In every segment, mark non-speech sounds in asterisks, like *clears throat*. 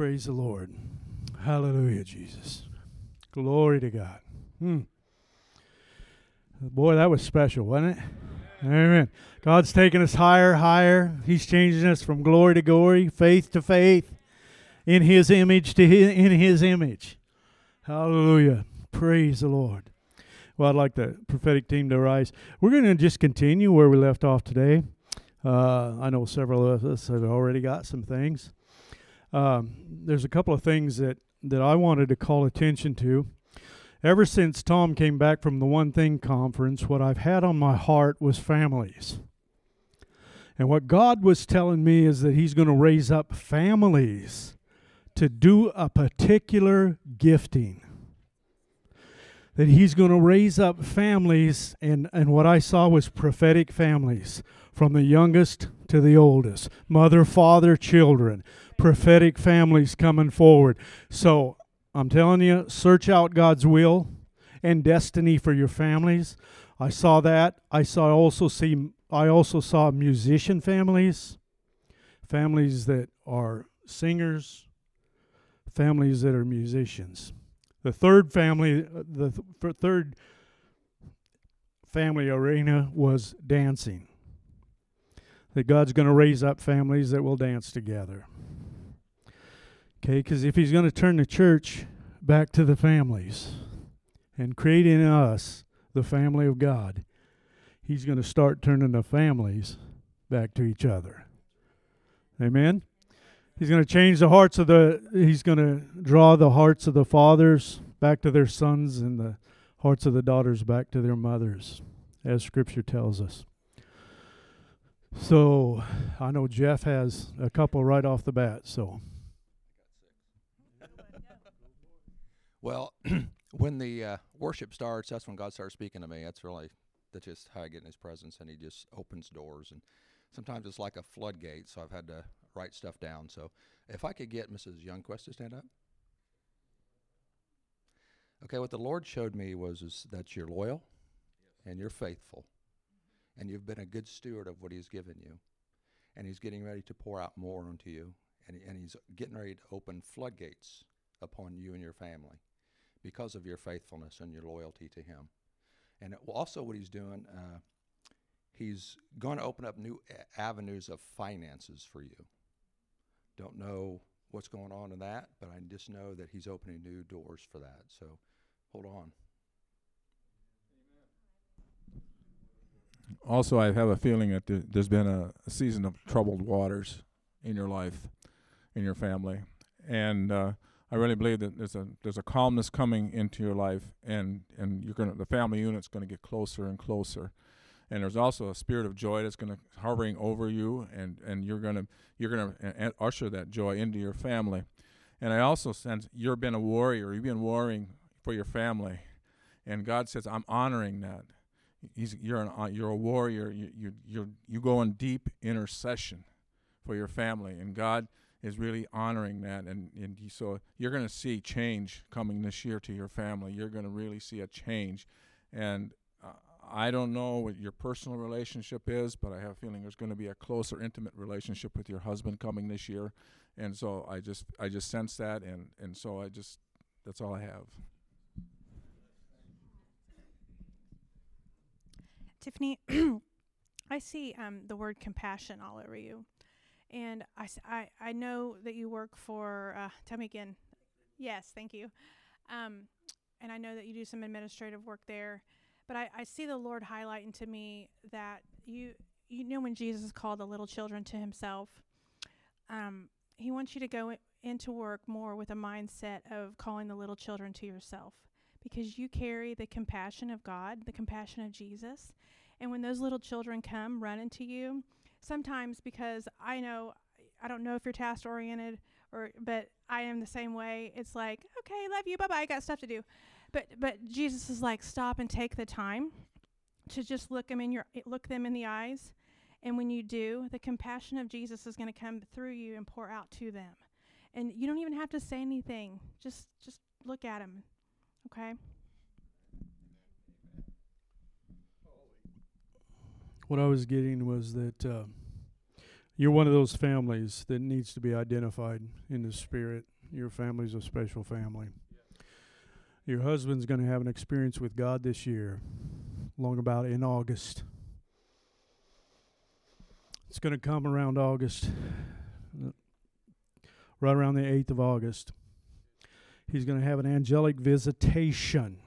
Praise the Lord. Hallelujah, Jesus. Glory to God. Hmm. Boy, that was special, wasn't it? Amen. God's taking us higher, higher. He's changing us from glory to glory, faith to faith, in His image to his, in His image. Hallelujah. Praise the Lord. Well, I'd like the prophetic team to rise. We're going to just continue where we left off today. Uh, I know several of us have already got some things. Um, there's a couple of things that, that I wanted to call attention to. Ever since Tom came back from the One Thing conference, what I've had on my heart was families. And what God was telling me is that He's going to raise up families to do a particular gifting. That He's going to raise up families, and, and what I saw was prophetic families from the youngest to the oldest mother, father, children, prophetic families coming forward. So I'm telling you, search out God's will and destiny for your families. I saw that. I saw also see I also saw musician families, families that are singers, families that are musicians. The third family, the th- third family arena was dancing. That God's going to raise up families that will dance together. Okay, because if he's going to turn the church back to the families and create in us the family of God, he's going to start turning the families back to each other. Amen. He's going to change the hearts of the he's going to draw the hearts of the fathers back to their sons and the hearts of the daughters back to their mothers as scripture tells us. So, I know Jeff has a couple right off the bat, so Well, *clears throat* when the uh, worship starts, that's when God starts speaking to me. That's really that's just how I get in His presence, and He just opens doors. And sometimes it's like a floodgate, so I've had to write stuff down. So if I could get Mrs. Youngquist to stand up. Okay, what the Lord showed me was is that you're loyal, and you're faithful, and you've been a good steward of what He's given you, and He's getting ready to pour out more onto you, and, and He's getting ready to open floodgates upon you and your family because of your faithfulness and your loyalty to Him. And also, what He's doing, uh, He's going to open up new avenues of finances for you. Don't know what's going on in that, but I just know that He's opening new doors for that. So hold on. Also, I have a feeling that there- there's been a, season of troubled waters in your life, in your family, and uh, I really believe that there's a there's a calmness coming into your life, and and you're gonna the family unit's gonna get closer and closer, and there's also a spirit of joy that's gonna hovering over you, and and you're gonna you're gonna uh, usher that joy into your family, and I also sense you've been a warrior, you've been warring for your family, and God says I'm honoring that. He's you're an uh, you're a warrior. You you you you go in deep intercession for your family, and God is really honoring that and, and so you're going to see change coming this year to your family you're going to really see a change and uh, i don't know what your personal relationship is but i have a feeling there's going to be a closer intimate relationship with your husband coming this year and so i just i just sense that and and so i just that's all i have Tiffany, *clears throat* I see um, the word compassion all over you. And I, I, I know that you work for, uh, tell me again. Yes, thank you. Um, and I know that you do some administrative work there. But I, I see the Lord highlighting to me that you, you know, when Jesus called the little children to himself, um, he wants you to go into work more with a mindset of calling the little children to yourself because you carry the compassion of God, the compassion of Jesus. And when those little children come running to you, sometimes because I know I don't know if you're task oriented or but I am the same way. It's like, okay, love you, bye bye, I got stuff to do. But but Jesus is like, stop and take the time to just look them in your look them in the eyes. And when you do, the compassion of Jesus is going to come through you and pour out to them. And you don't even have to say anything. Just just look at them. Okay? what I was getting was that uh, You're one of those families that needs to be identified in the spirit. Your family's a special family. Your husband's going to have an experience with God this year, long about in August. It's going to come around August, right around the 8th of August. He's going to have an angelic visitation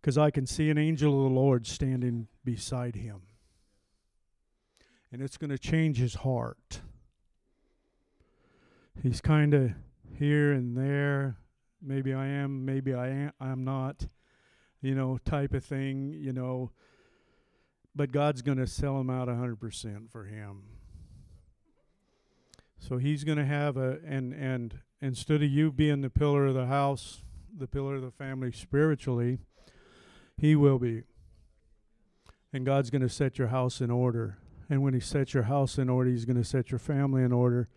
because I can see an angel of the Lord standing beside him. And it's going to change his heart. He's kind of here and there. Maybe I am, maybe I am, I'm not, you know, type of thing, you know. But God's going to sell him out a 100% for him. So he's going to have a, and, and instead of you being the pillar of the house, the pillar of the family spiritually, he will be. And God's going to set your house in order. And when He sets your house in order, He's going to set your family in order.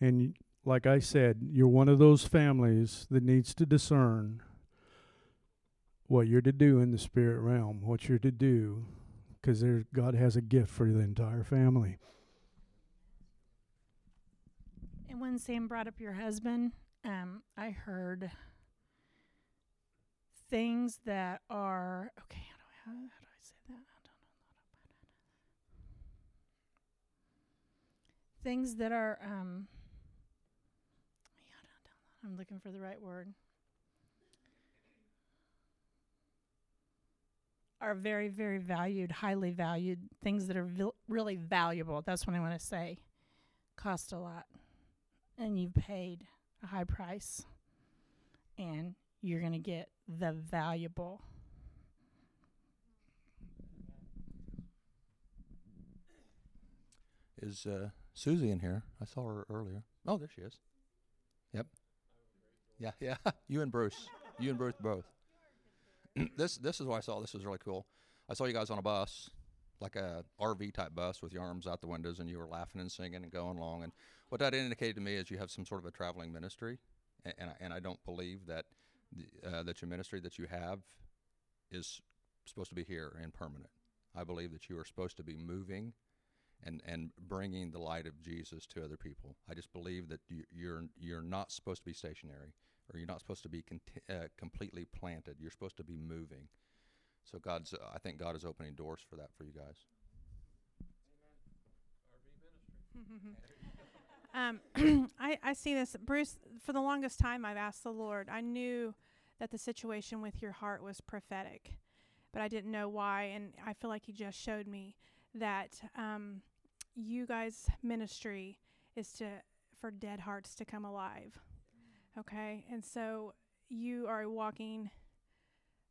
And like I said, you're one of those families that needs to discern what you're to do in the spirit realm, what you're to do, because God has a gift for the entire family. And when Sam brought up your husband, um, I heard things that are okay. How do I, how, do I say that? I don't know. Things that are um. I'm looking for the right word. Are very, very valued, highly valued things that are vil- really valuable. That's what I want to say. Cost a lot, and you've paid a high price, and you're going to get the valuable. Is uh, Susie in here? I saw her earlier. Oh, there she is. Yep. Yeah, yeah. *laughs* you and Bruce. You and Bruce both. *clears throat* this this is what I saw. This was really cool. I saw you guys on a bus, like a RV type bus with your arms out the windows, and you were laughing and singing and going along. And what that indicated to me is you have some sort of a traveling ministry, and and I, and I don't believe that uh, that your ministry that you have is supposed to be here and permanent. I believe that you are supposed to be moving and and bringing the light of Jesus to other people. I just believe that you, you're you're not supposed to be stationary, or you're not supposed to be conti- uh, completely planted. You're supposed to be moving. So God's, uh, I think God is opening doors for that for you guys. *laughs* Um, *clears throat* I, I see this, Bruce. For the longest time, I've asked the Lord. I knew that the situation with your heart was prophetic, but I didn't know why. And I feel like He just showed me that um, you guys' ministry is to for dead hearts to come alive. Okay, and so you are a walking,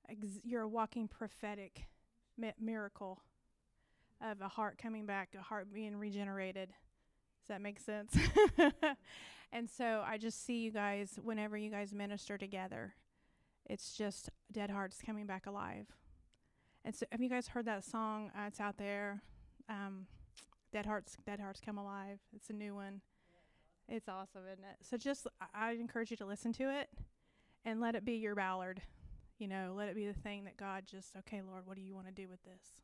ex- you're a walking prophetic mi- miracle of a heart coming back, a heart being regenerated. Does that make sense? *laughs* and so I just see you guys, whenever you guys minister together, it's just dead hearts coming back alive. And so, have you guys heard that song? Uh, it's out there. Um, dead hearts, dead hearts come alive. It's a new one. It's awesome, isn't it? So just, I, I encourage you to listen to it, and let it be your ballad. You know, let it be the thing that God just, okay, Lord, what do you want to do with this?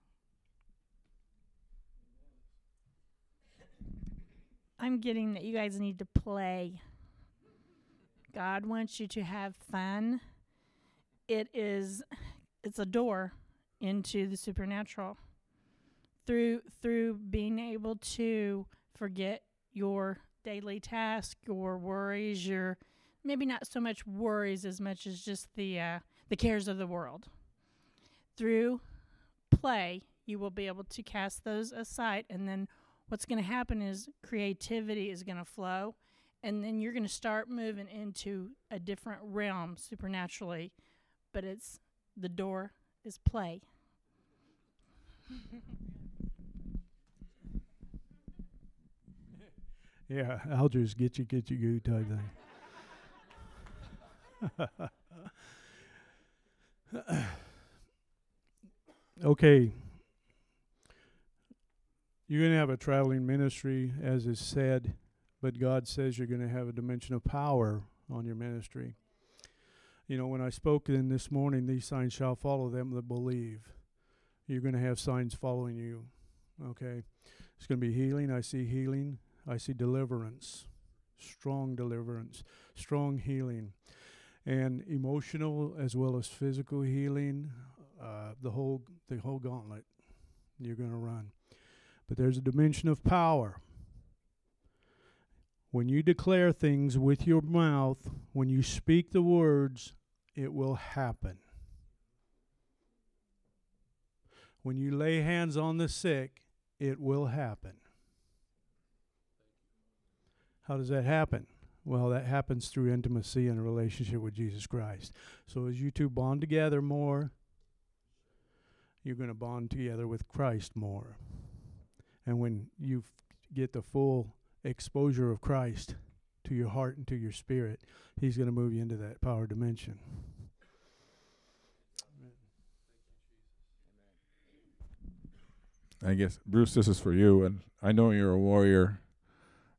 I'm getting that you guys need to play. God wants you to have fun. It is it's a door into the supernatural. Through through being able to forget your daily task, your worries, your maybe not so much worries as much as just the uh, the cares of the world. Through play, you will be able to cast those aside and then what's going to happen is creativity is going to flow and then you're going to start moving into a different realm supernaturally but it's the door is play. Yeah just get you get you goo type thing okay you're going to have a traveling ministry, as is said, but God says you're going to have a dimension of power on your ministry. You know, when I spoke in this morning, these signs shall follow them that believe. You're going to have signs following you. Okay? It's going to be healing. I see healing. I see deliverance, strong deliverance, strong healing, and emotional as well as physical healing. Uh, the whole the whole gauntlet you're going to run. But there's a dimension of power. When you declare things with your mouth, when you speak the words, it will happen. When you lay hands on the sick, it will happen. How does that happen? Well, that happens through intimacy and a relationship with Jesus Christ. So as you two bond together more, you're going to bond together with Christ more. And when you get the full exposure of Christ to your heart and to your spirit, He's going to move you into that power dimension. I guess Bruce, this is for you, and I know you're a warrior,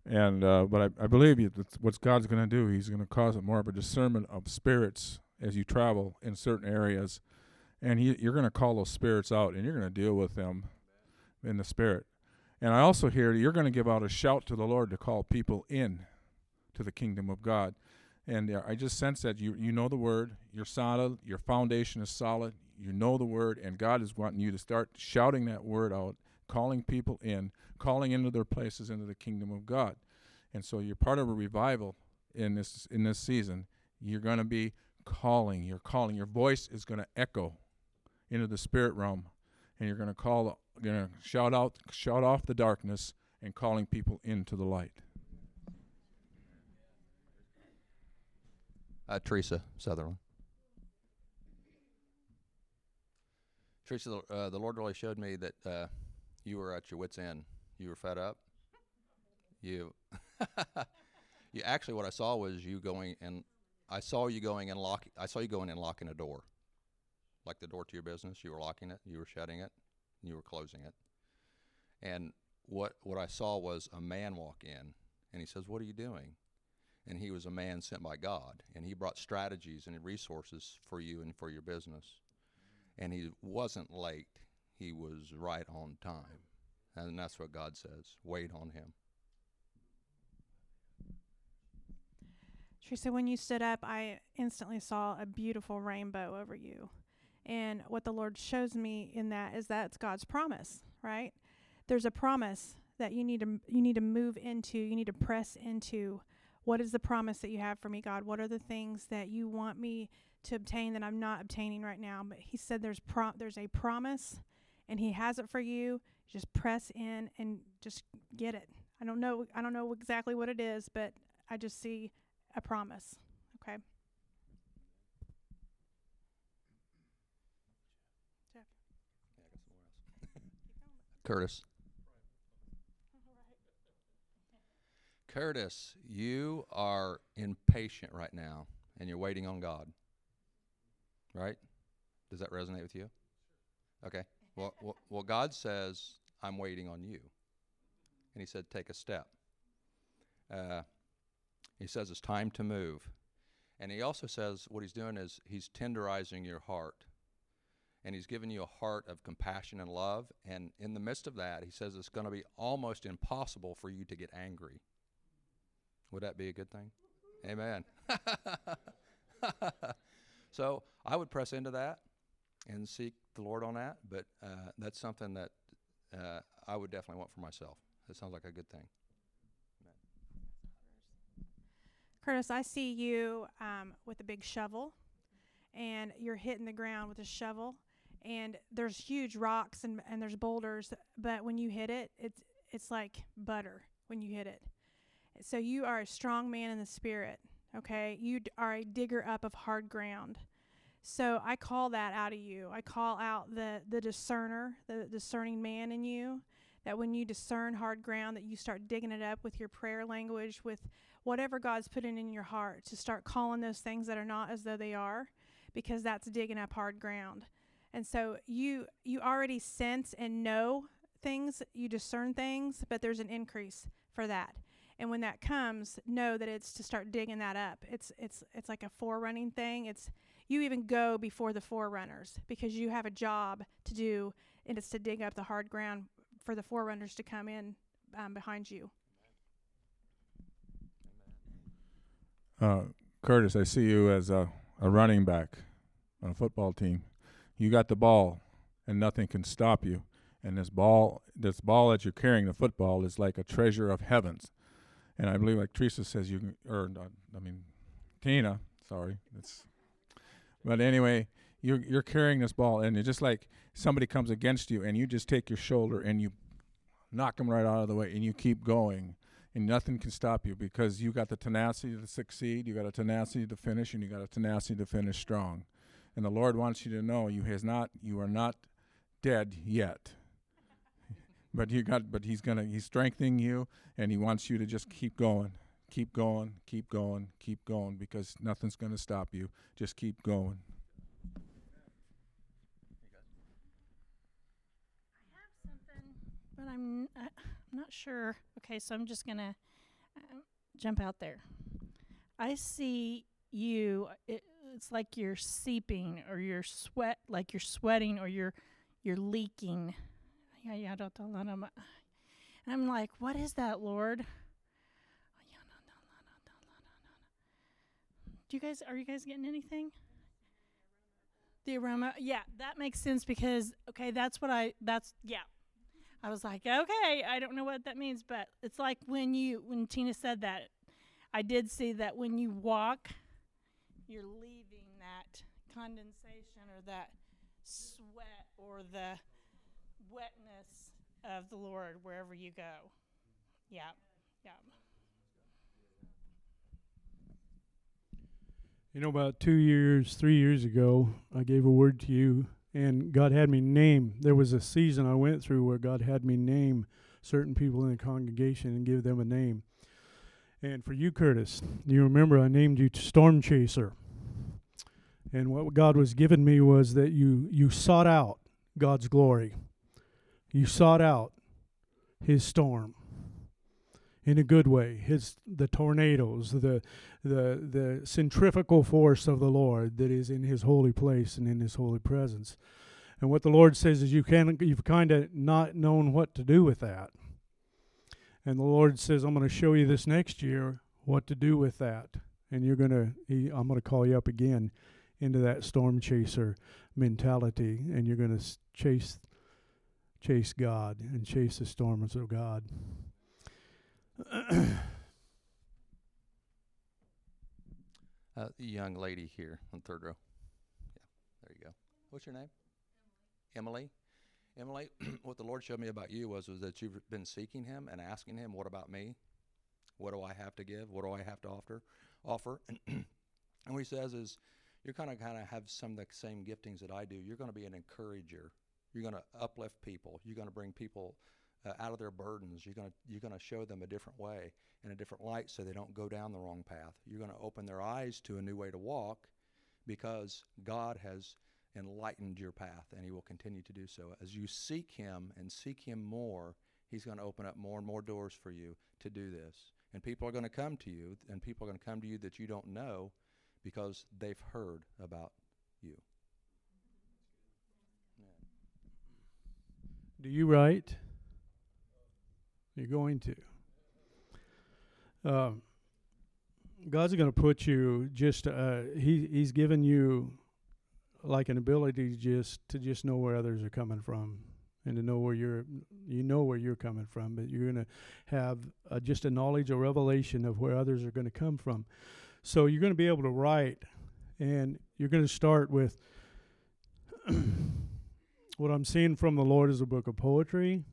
and uh, but I, I believe you. That's what God's going to do. He's going to cause more of a discernment of spirits as you travel in certain areas, and he, you're going to call those spirits out, and you're going to deal with them in the spirit. And I also hear you're going to give out a shout to the Lord to call people in to the kingdom of God. And uh, I just sense that you you know the word, you're solid, your foundation is solid, you know the word, and God is wanting you to start shouting that word out, calling people in, calling into their places into the kingdom of God. And so you're part of a revival in this in this season. You're going to be calling. You're calling. Your voice is going to echo into the spirit realm, and you're going to call. Going to shout out, shout off the darkness, and calling people into the light. Uh, Teresa Sutherland. Teresa, the, uh, the Lord really showed me that uh, you were at your wits' end. You were fed up. You, *laughs* you actually, what I saw was you going and I saw you going and lock. I saw you going and locking a door, like the door to your business. You were locking it. You were shutting it. You were closing it. And what what I saw was a man walk in, and he says, "What are you doing?" and he was a man sent by God, and he brought strategies and resources for you and for your business. And he wasn't late; he was right on time, and that's what God says: wait on him. Teresa, when you stood up, I instantly saw a beautiful rainbow over you. And what the Lord shows me in that is that's God's promise, right? There's a promise that you need to you need to move into, you need to press into. What is the promise that you have for me, God? What are the things that you want me to obtain that I'm not obtaining right now? But he said there's pro- there's a promise and he has it for you. Just press in and just get it. I don't know I don't know exactly what it is, but I just see a promise. Okay. Curtis. Curtis, you are impatient right now, and you're waiting on God. Right? Does that resonate with you? Okay. Well, *laughs* well, well, God says, "I'm waiting on you," and He said, "Take a step." Uh, he says it's time to move, and He also says what He's doing is He's tenderizing your heart, and He's given you a heart of compassion and love. And in the midst of that, He says it's going to be almost impossible for you to get angry. Would that be a good thing? Amen. *laughs* so I would press into that and seek the Lord on that, but uh, that's something that uh, I would definitely want for myself. That sounds like a good thing. Curtis, I see you um, with a big shovel, and you're hitting the ground with a shovel, and there's huge rocks and, and there's boulders, but when you hit it, it's it's like butter when you hit it. So you are a strong man in the spirit. Okay, you d- are a digger up of hard ground. So I call that out of you. I call out the the discerner, the discerning man in you. That when you discern hard ground, that you start digging it up with your prayer language, with whatever God's putting in your heart, to start calling those things that are not as though they are, because that's digging up hard ground. And so you you already sense and know things, you discern things, but there's an increase for that. And when that comes, know that it's to start digging that up. It's it's it's like a forerunning thing. It's you even go before the forerunners because you have a job to do and it's to dig up the hard ground for the forerunners to come in um, behind you. Uh, Curtis, I see you as a, a running back on a football team. You got the ball, and nothing can stop you. And this ball, this ball that you're carrying, the football, is like a treasure of heavens. And I believe, like Teresa says, you can, or not, I mean, Tina, sorry, it's. But anyway, you're you're carrying this ball, and it's just like somebody comes against you, and you just take your shoulder and you knock them right out of the way, and you keep going and nothing can stop you because you got the tenacity to succeed, you got a tenacity to finish, and you got a tenacity to finish strong. And the Lord wants you to know you has not you are not dead yet. *laughs* but you got but he's gonna he's strengthening you and he wants you to just keep going. Keep going, keep going, keep going because nothing's gonna stop you. Just keep going. I have something, but I'm uh, I'm not sure. Okay, so I'm just gonna uh, jump out there. I see you. It, it's like you're seeping, or you're sweat, like you're sweating, or you're you're leaking. And I'm like, what is that, Lord? Do you guys are you guys getting anything? The aroma, yeah, that makes sense because okay, that's what I that's yeah, I was like, okay, I don't know what that means, but it's like when you when Tina said that, I did see that when you walk, you're leaving that condensation or that sweat or the wetness of the Lord wherever you go. Yeah. Yeah. You know, about two years, three years ago, I gave a word to you and God had me name. There was a season I went through where God had me name certain people in the congregation and give them a name. And for you, Curtis, you remember I named you Storm Chaser. And what God was giving me was that you you sought out God's glory. You sought out His storm in a good way. His the tornadoes, the the the centrifugal force of the Lord that is in His holy place and in His holy presence. And what the Lord says is you can you've kind of not known what to do with that. And the Lord says, I'm going to show you this next year what to do with that. And you're going to, I'm going to call you up again into that storm chaser mentality, and you're going to chase, chase God and chase the storms of God. *coughs* uh, young lady here on third row. Yeah, there you go. What's your name? Emily. Emily, *clears throat* what the Lord showed me about you was was that you've been seeking Him and asking Him, "What about me? What do I have to give? What do I have to offer?" Offer. *clears throat* and what He says is, you're kind of kind of have some of the same giftings that I do. You're going to be an encourager. You're going to uplift people. You're going to bring people uh, out of their burdens. You're going to you're going to show them a different way and a different light so they don't go down the wrong path. You're going to open their eyes to a new way to walk because God has enlightened your path and he will continue to do so. As you seek him and seek him more, he's going to open up more and more doors for you to do this. And people are going to come to you and people are going to come to you that you don't know because they've heard about you. Do you write? You're going to. Um, God's going to put you just. Uh, he He's given you like an ability just to just know where others are coming from and to know where you're you know where you're coming from but you're going to have uh, just a knowledge or revelation of where others are going to come from so you're going to be able to write and you're going to start with *clears throat* what i'm seeing from the lord is a book of poetry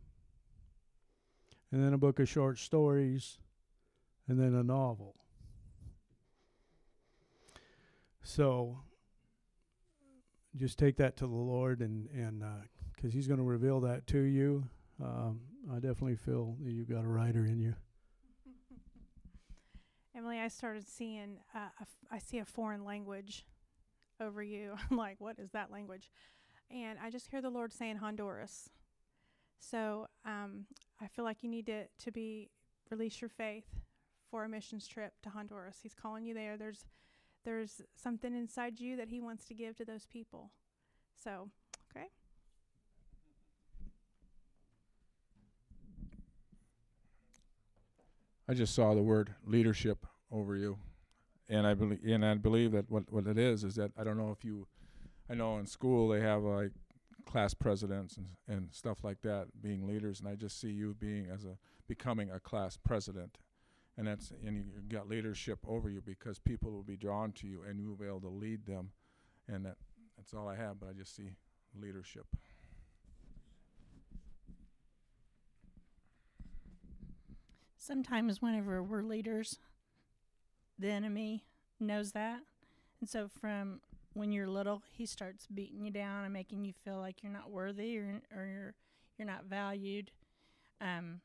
and then a book of short stories, and then a novel. So just take that to the Lord, and and because uh, He's going to reveal that to you. Um, I definitely feel that you've got a writer in you. Emily, I started seeing, uh, a f- I see a foreign language over you. *laughs* I'm like, what is that language? And I just hear the Lord saying Honduras. So um, I feel like you need to, to be, release your faith for a missions trip to Honduras. He's calling you there. There's, there's something inside you that he wants to give to those people. So, okay. I just saw the word leadership over you, and I believe and I believe that what what it is is that I don't know if you, I know in school they have like class presidents and and stuff like that being leaders, and I just see you being as a becoming a class president, and that's and you got leadership over you because people will be drawn to you and you will be able to lead them, and that that's all I have. But I just see leadership. Sometimes, whenever we're leaders, the enemy knows that. And so, from when you're little, he starts beating you down and making you feel like you're not worthy or, or you're, you're not valued. Um,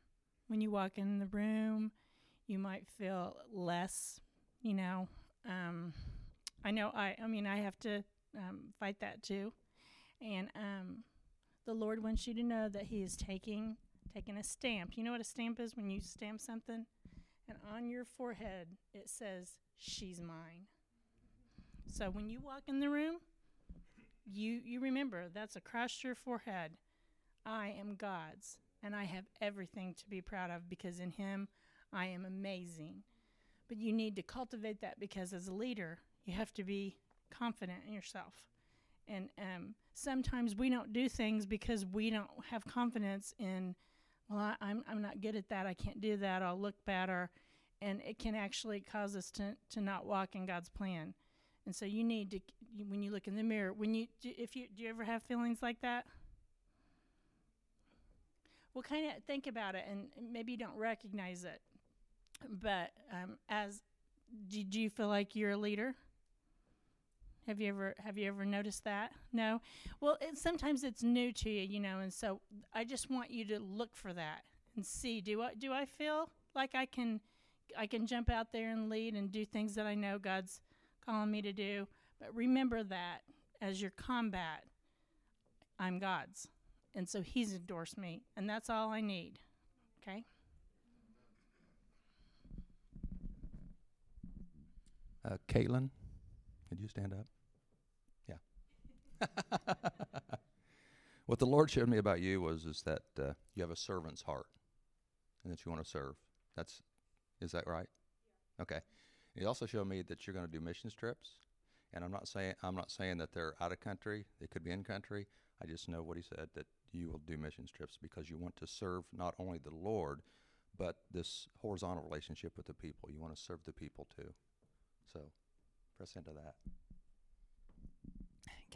when you walk in the room, you might feel less, you know. Um, I know I, I mean, I have to um, fight that too. And um, the Lord wants you to know that He is taking taking a stamp. You know what a stamp is when you stamp something? And on your forehead it says, She's mine. So when you walk in the room, you you remember that's across your forehead. I am God's and I have everything to be proud of because in him I am amazing. But you need to cultivate that because as a leader, you have to be confident in yourself. And um, sometimes we don't do things because we don't have confidence in, well, I, I'm, I'm not good at that. I can't do that. I'll look better. And it can actually cause us to, to not walk in God's plan. And so you need to, when you look in the mirror, when you, if you, do you ever have feelings like that? Well, kind of think about it, and maybe you don't recognize it. But um, as, did you feel like you're a leader? Have you ever have you ever noticed that? No. Well, it, sometimes it's new to you, you know, and so I just want you to look for that and see do I do I feel like I can I can jump out there and lead and do things that I know God's calling me to do. But remember that as your combat, I'm God's. And so He's endorsed me. And that's all I need. Okay? Uh, Caitlin, could you stand up? *laughs* What the Lord showed me about you was is that uh, you have a servant's heart, and that you want to serve. That's, is that right? Yeah. Okay. He also showed me that you're going to do missions trips, and I'm not saying I'm not saying that they're out of country. They could be in country. I just know what he said that you will do missions trips because you want to serve not only the Lord, but this horizontal relationship with the people. You want to serve the people too. So, press into that.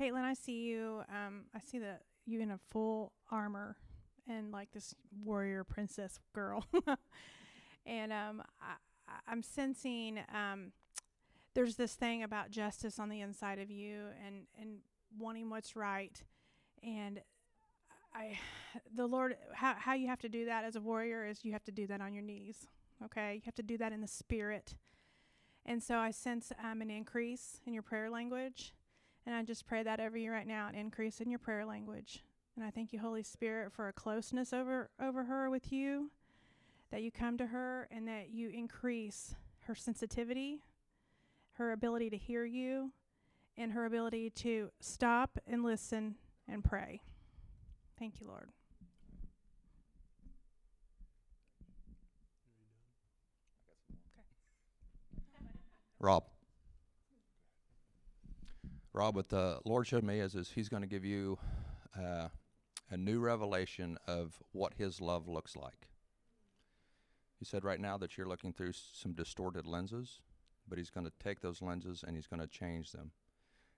Caitlin, I see you. Um, I see that you in a full armor and like this warrior princess girl. *laughs* and um, I, I'm sensing um, there's this thing about justice on the inside of you and, and wanting what's right. And I, the Lord, how, how you have to do that as a warrior is you have to do that on your knees. Okay. You have to do that in the spirit. And so I sense um, an increase in your prayer language. And I just pray that over you right now, an increase in your prayer language. And I thank you, Holy Spirit, for a closeness over, over her with you that you come to her and that you increase her sensitivity, her ability to hear you, and her ability to stop and listen and pray. Thank you, Lord. Rob. Rob, what the Lord showed me is, is He's going to give you uh, a new revelation of what His love looks like. He said right now that you're looking through some distorted lenses, but he's going to take those lenses and he's going to change them.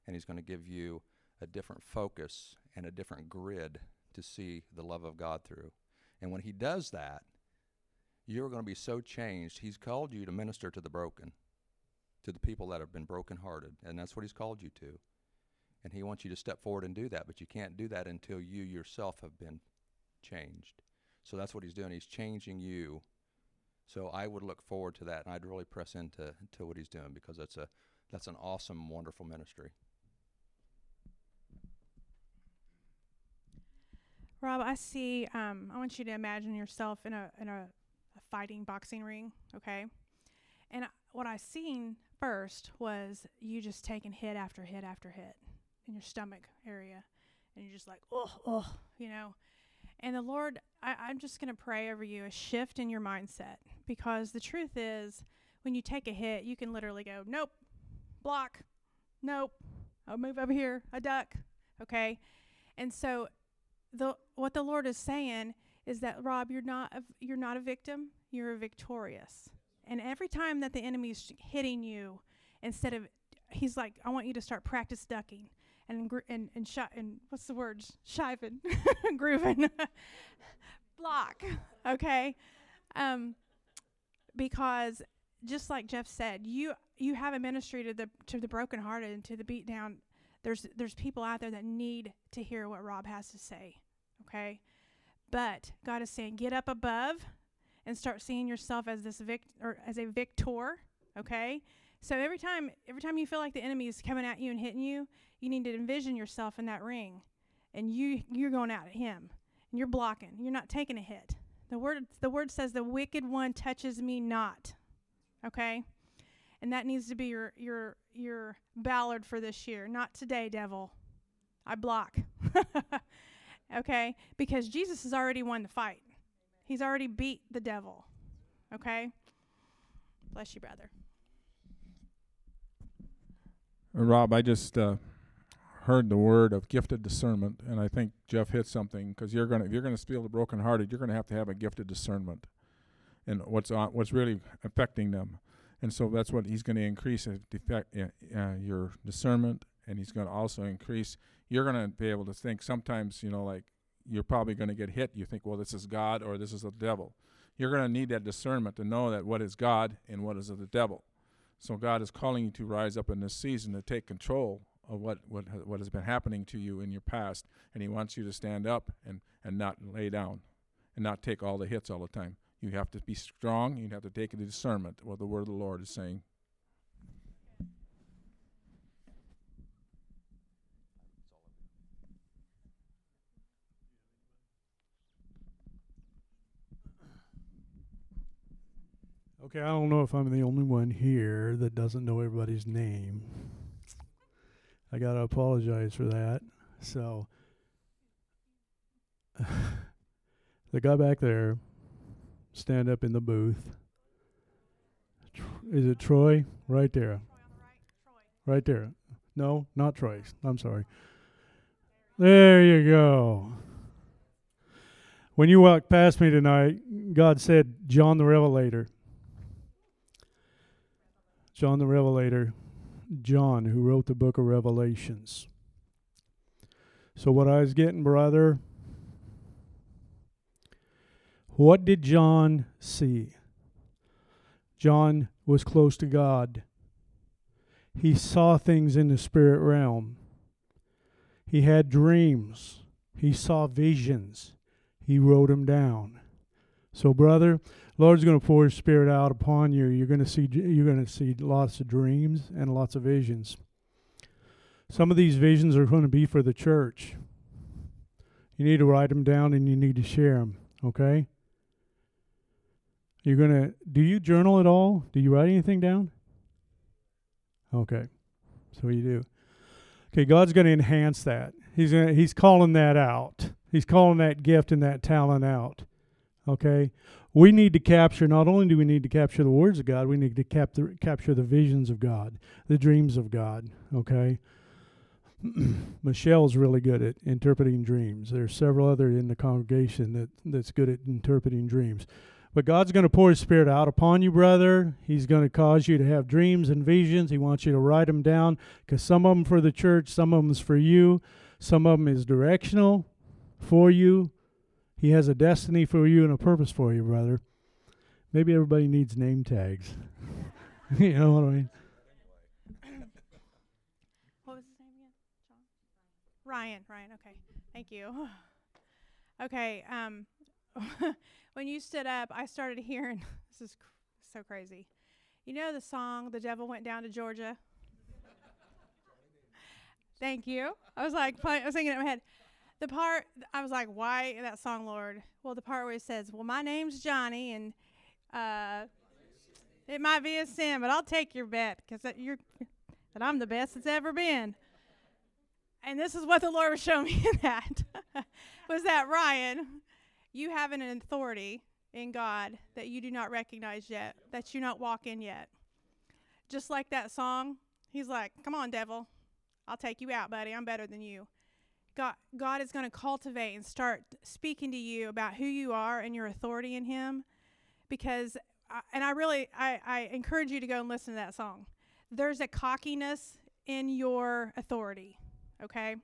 And he's going to give you a different focus and a different grid to see the love of God through. And when he does that, you're going to be so changed. He's called you to minister to the broken, to the people that have been brokenhearted, and that's what he's called you to. And he wants you to step forward and do that, but you can't do that until you yourself have been changed. So that's what he's doing. He's changing you so I would look forward to that, and I'd really press into to what he's doing because that's a that's an awesome, wonderful ministry. Rob, I see. Um, I want you to imagine yourself in a in a, a fighting boxing ring, okay? And what I've seen first was you just taking hit after hit after hit in your stomach area, and you're just like, oh, oh, you know. And the Lord, I, I'm just going to pray over you a shift in your mindset. Because the truth is, when you take a hit, you can literally go, nope, block, nope, I'll move over here, a duck, okay? And so, the what the Lord is saying is that Rob, you're not a, you're not a victim, you're a victorious. And every time that the enemy's hitting you, instead of he's like, I want you to start practice ducking and gr- and and shot and what's the word? Shiving, *laughs* grooving, *laughs* block. Okay, um, because just like Jeff said, you you have a ministry to the to the brokenhearted and to the beat down. There's there's people out there that need to hear what Rob has to say. Okay, but God is saying, get up above and start seeing yourself as this vict or as a victor. Okay, so every time every time you feel like the enemy is coming at you and hitting you, you need to envision yourself in that ring, and you you're going out at him, and you're blocking. You're not taking a hit. The word the word says the wicked one touches me not. Okay? And that needs to be your your your ballad for this year. Not today, devil. I block. *laughs* okay? Because Jesus has already won the fight. He's already beat the devil. Okay? Bless you, brother. Rob, I just uh, heard the word of gifted discernment, and I think Jeff hit something because you're gonna if you're gonna steal the brokenhearted, you're gonna have to have a gifted discernment, and what's on, what's really affecting them, and so that's what he's to increase uh, defect, uh, uh, your discernment, and he's to also increase. You're to be able to think sometimes, you know, like you're probably going to get hit. You think, well, this is God or this is the devil. You're going to need that discernment to know that what is God and what is the devil. So God is calling you to rise up in this season to take control of what what what has been happening to you in your past, and He wants you to stand up and and not lay down, and not take all the hits all the time. You have to be strong. You have to take the discernment what the word of the Lord is saying. Okay, I don't know if I'm the only one here that doesn't know everybody's name. I got to apologize for that. So, *laughs* the guy back there, stand up in the booth. Is it Troy? Right there. Right there. No, not Troy. I'm sorry. There you go. When you walked past me tonight, God said, John the Revelator. John the Revelator, John, who wrote the book of Revelations. So, what I was getting, brother, what did John see? John was close to God. He saw things in the spirit realm. He had dreams. He saw visions. He wrote them down. So, brother, Lord's going to pour His Spirit out upon you. You're going to see you're going to see lots of dreams and lots of visions. Some of these visions are going to be for the church. You need to write them down and you need to share them. Okay. You're going to do you journal at all? Do you write anything down? Okay, so you do. Okay, God's going to enhance that. He's gonna, He's calling that out. He's calling that gift and that talent out. Okay, we need to capture. Not only do we need to capture the words of God, we need to capture capture the visions of God, the dreams of God. Okay. *clears throat* Michelle's really good at interpreting dreams. There's several other in the congregation that that's good at interpreting dreams. But God's going to pour His Spirit out upon you, brother. He's going to cause you to have dreams and visions. He wants you to write them down because some of them for the church, some of them's for you, some of them is directional for you. He has a destiny for you and a purpose for you, brother. Maybe everybody needs name tags. *laughs* you know what I mean? What was his name again? John? Ryan. Ryan. Okay. Thank you. *sighs* Okay. Um, *laughs* when you stood up, I started hearing. *laughs* This is cr- so crazy. You know the song "The Devil Went Down to Georgia." Thank you. I was like, play, I was thinking in my head. The part I was like, why that song, Lord? Well, the part where it says, "Well, my name's Johnny, and uh, it might be a sin, but I'll take your bet because that you're that I'm the best it's ever been." And this is what the Lord was showing *laughs* me in that *laughs* was that Ryan you have an authority in God that you do not recognize yet, that you not walk in yet. Just like that song, he's like, "Come on, devil. I'll take you out, buddy. I'm better than you." God God is going to cultivate and start speaking to you about who you are and your authority in him because I, and I really I, I encourage you to go and listen to that song. There's a cockiness in your authority, okay?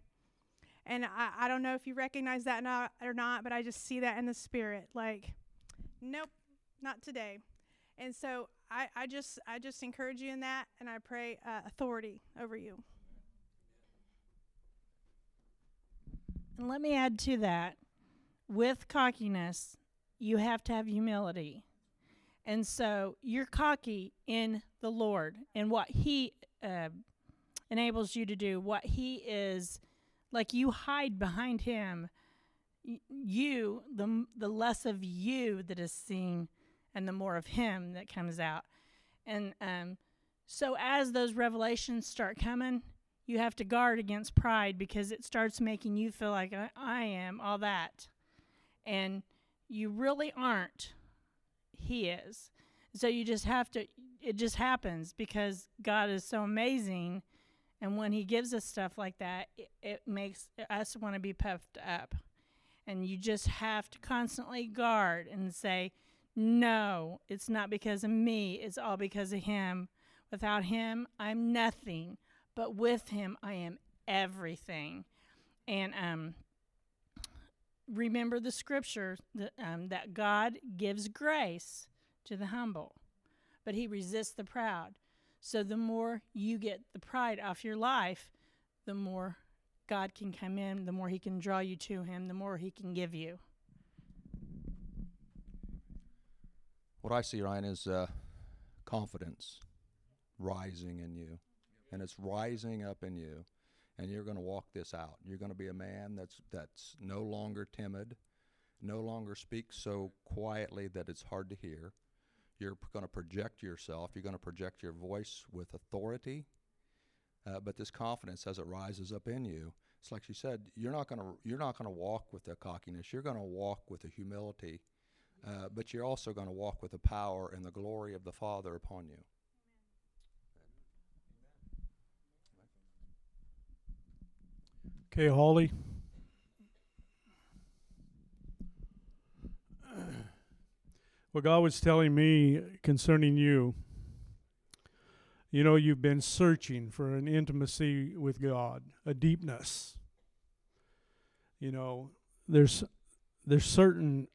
And I, I don't know if you recognize that not, or not, but I just see that in the spirit. Like, nope, not today. And so I, I just I just encourage you in that, and I pray uh, authority over you. And let me add to that with cockiness, you have to have humility. And so you're cocky in the Lord and what He uh, enables you to do, what He is like you hide behind Him. You, the, the less of you that is seen and the more of Him that comes out. And um, so as those revelations start coming, you have to guard against pride because it starts making you feel like I, I am all that. And you really aren't. He is. So you just have to, it just happens because God is so amazing. And when He gives us stuff like that, it, it makes us want to be puffed up. And you just have to constantly guard and say, no, it's not because of me, it's all because of Him. Without Him, I'm nothing but with him I am everything. And um, remember the scripture that, um, that God gives grace to the humble, but he resists the proud. So the more you get the pride off your life, the more God can come in, the more he can draw you to him, the more he can give you. What I see, Ryan, is uh, confidence rising in you. And it's rising up in you. And you're going to walk this out. You're going to be a man that's, that's no longer timid, no longer speaks so quietly that it's hard to hear. You're going to project yourself. You're going to project your voice with authority. Uh, but this confidence, as it rises up in you, it's like she said, you're not going to you're not going to walk with the cockiness. You're going to walk with the humility, uh, but you're also going to walk with the power and the glory of the Father upon you. Okay, Holly. What God was telling me concerning you, you know, you've been searching for an intimacy with God, a deepness. You know, there's there's certain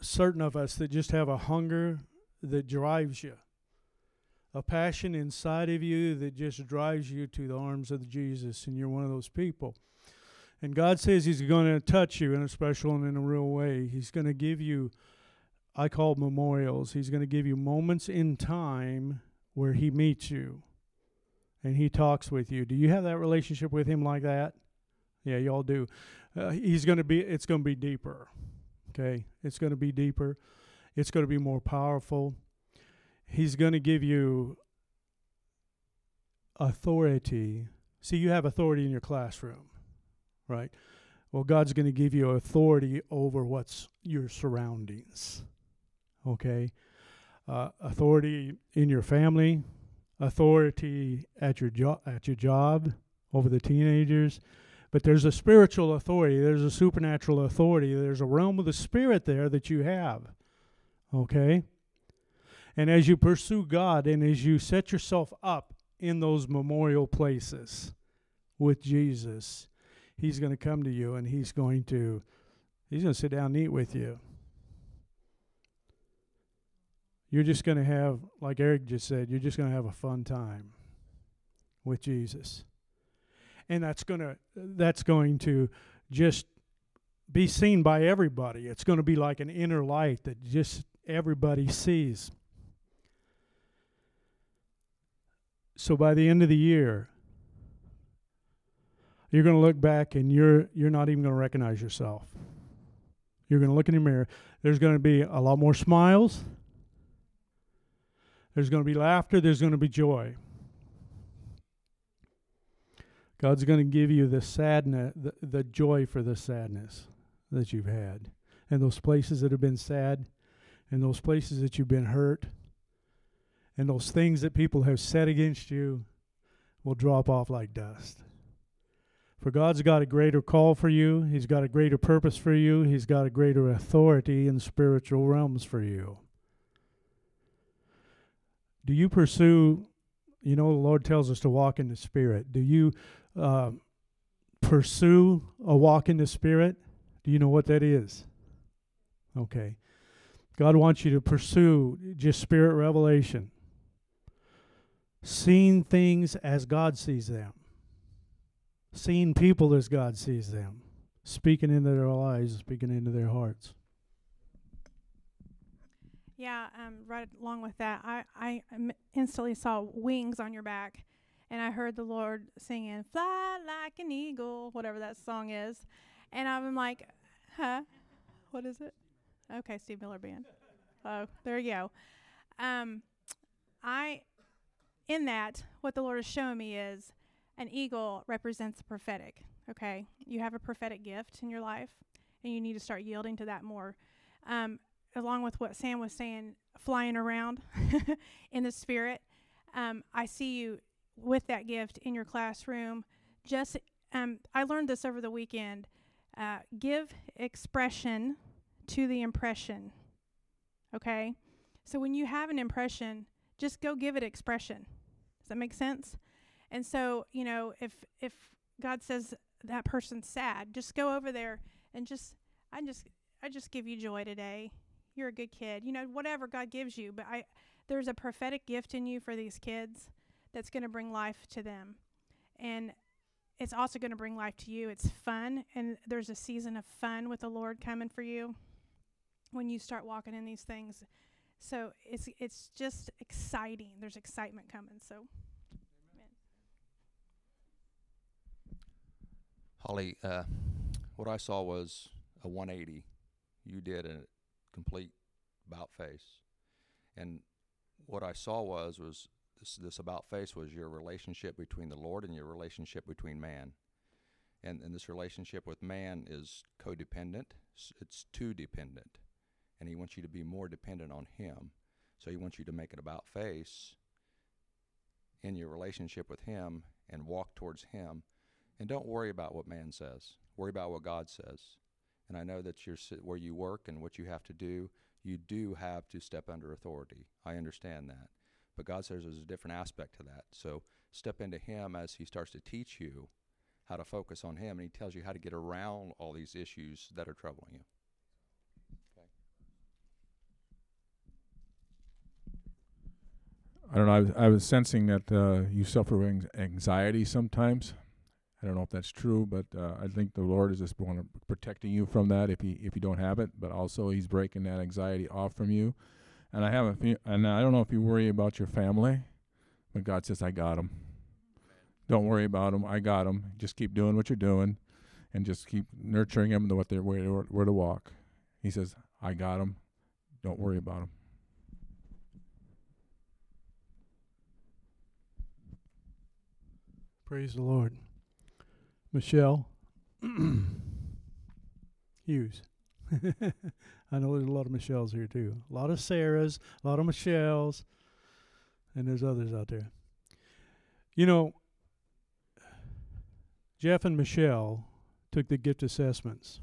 certain of us that just have a hunger that drives you. A passion inside of you that just drives you to the arms of Jesus and you're one of those people. And God says He's going to touch you in a special and in a real way. He's going to give you, I call memorials. He's going to give you moments in time where He meets you and He talks with you. Do you have that relationship with Him like that? Yeah, y'all do. Uh, he's going to be, it's going to be deeper. Okay? It's going to be deeper. It's going to be more powerful. He's going to give you authority. See, you have authority in your classroom right? Well, God's going to give you authority over what's your surroundings. Okay? Uh, authority in your family, authority at your job at your job over the teenagers. But there's a spiritual authority, there's a supernatural authority, there's a realm of the spirit there that you have. Okay? And as you pursue God and as you set yourself up in those memorial places with Jesus, he's going to come to you and he's going to he's going to sit down and eat with you. You're just going to have like eric just said you're just going to have a fun time with jesus. And that's going to that's going to just be seen by everybody. It's going to be like an inner light that just everybody sees. So by the end of the year you're going to look back and you're you're not even going to recognize yourself. You're going to look in the mirror. There's going to be a lot more smiles. There's going to be laughter, there's going to be joy. God's going to give you the sadness the, the joy for the sadness that you've had. and those places that have been sad and those places that you've been hurt and those things that people have said against you will drop off like dust. For God's got a greater call for you, He's got a greater purpose for you, He's got a greater authority in spiritual realms for you. Do you pursue, you know, the Lord tells us to walk in the Spirit. Do you uh, pursue a walk in the Spirit? Do you know what that is? Okay. God wants you to pursue just spirit revelation, seeing things as God sees them, seeing people as God sees them, speaking into their lives, speaking into their hearts. Yeah, um, right along with that, I, I instantly saw wings on your back, and I heard the Lord singing "Fly Like an Eagle," whatever that song is, and I'm like, "Huh, what is it?" Okay, Steve Miller Band. Oh, there you go. Um, I, in that, what the Lord is showing me is an eagle represents the prophetic. Okay, you have a prophetic gift in your life, and you need to start yielding to that more. Um, along with what Sam was saying, flying around *laughs* in the spirit, um, I see you with that gift in your classroom. Just, um, I learned this over the weekend. Uh, give expression to the impression. Okay? So when you have an impression, just go give it expression. Does that make sense? And so, you know, if if God says that person's sad, just go over there and just I just I just give you joy today. You're a good kid. You know, whatever God gives you, but I there's a prophetic gift in you for these kids that's going to bring life to them. And it's also going to bring life to you. It's fun and there's a season of fun with the Lord coming for you when you start walking in these things. So it's it's just exciting. There's excitement coming. So Holly, uh, what I saw was a 180. You did a complete about face, and what I saw was was this this about face was your relationship between the Lord and your relationship between man, and and this relationship with man is codependent. It's too dependent, and he wants you to be more dependent on him. So he wants you to make it about face in your relationship with him and walk towards him and don't worry about what man says. Worry about what God says. And I know that you're where you work and what you have to do, you do have to step under authority. I understand that. But God says there's a different aspect to that. So step into Him as He starts to teach you how to focus on Him, and He tells you how to get around all these issues that are troubling you. I don't know. I was, I was sensing that uh, you suffer anxiety sometimes. I don't know if that's true, but uh, I think the Lord is just want protecting you from that if you if you don't have it, but also He's breaking that anxiety off from you. And I have a few, and I don't know if you worry about your family, but God says I got them. Don't worry about them. I got them. Just keep doing what you're doing, and just keep nurturing them to what they're where, where to walk. He says I got them. Don't worry about them. Praise the Lord. Michelle *clears throat* Hughes. *laughs* I know there's a lot of Michelles here too. A lot of Sarahs, a lot of Michelles, and there's others out there. You know, Jeff and Michelle took the gift assessments.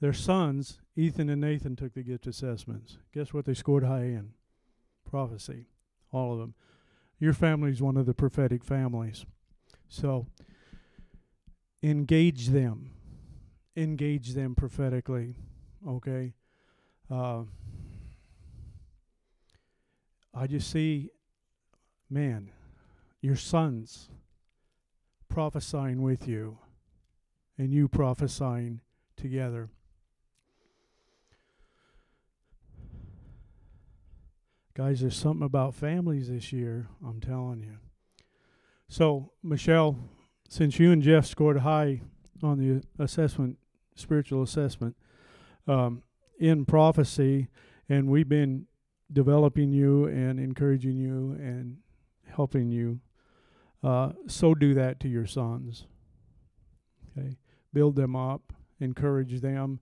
Their sons, Ethan and Nathan, took the gift assessments. Guess what they scored high in? Prophecy. All of them. Your family's one of the prophetic families. So engage them. Engage them prophetically. Okay? Uh, I just see, man, your sons prophesying with you and you prophesying together. Guys, there's something about families this year, I'm telling you. So, Michelle, since you and Jeff scored high on the assessment, spiritual assessment, um, in prophecy, and we've been developing you and encouraging you and helping you, uh, so do that to your sons. Okay? Build them up, encourage them,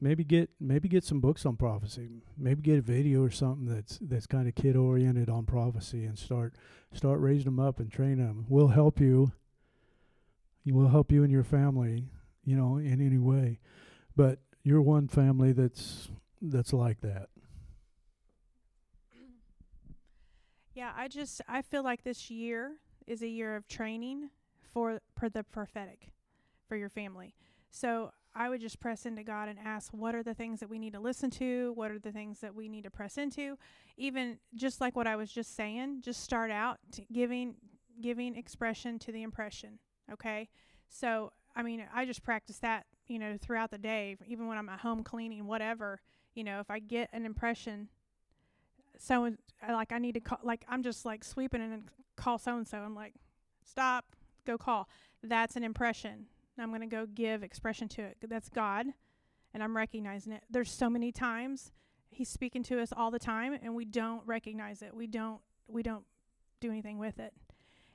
maybe get maybe get some books on prophecy. Maybe get a video or something that's that's kind of kid oriented on prophecy and start start raising them up and training them. We'll help you. We'll help you and your family, you know, in any way. But you're one family that's that's like that. *clears throat* Yeah, I just I feel like this year is a year of training for for the prophetic for your family. So I would just press into God and ask what are the things that we need to listen to? What are the things that we need to press into? Even just like what I was just saying, just start out giving giving expression to the impression, okay? So, I mean, I just practice that, you know, throughout the day, even when I'm at home cleaning, whatever, you know, if I get an impression so and uh, like I need to call like I'm just like sweeping and call so and so. I'm like, stop, go call. That's an impression. I'm gonna go give expression to it. That's God, and I'm recognizing it. There's so many times He's speaking to us all the time, and we don't recognize it. We don't we don't do anything with it.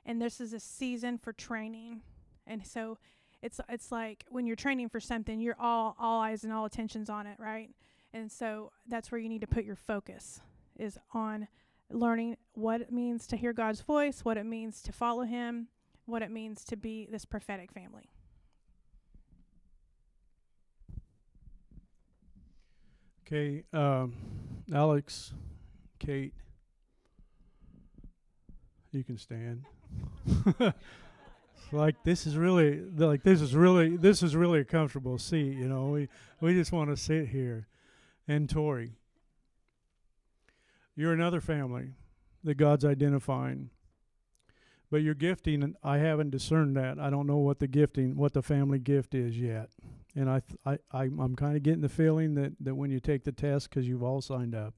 And this is a season for training, and so it's it's like when you're training for something, you're all all eyes and all attentions on it, right? And so that's where you need to put your focus is on learning what it means to hear God's voice, what it means to follow Him, what it means to be this prophetic family. Okay, um, Alex, Kate, you can stand. *laughs* like this is really like this is really this is really a comfortable seat. You know, we we just want to sit here. And Tori, you're another family that God's identifying. But your gifting, and I haven't discerned that. I don't know what the gifting, what the family gift is yet. And I, th- I, I I'm kind of getting the feeling that that when you take the test, because you've all signed up,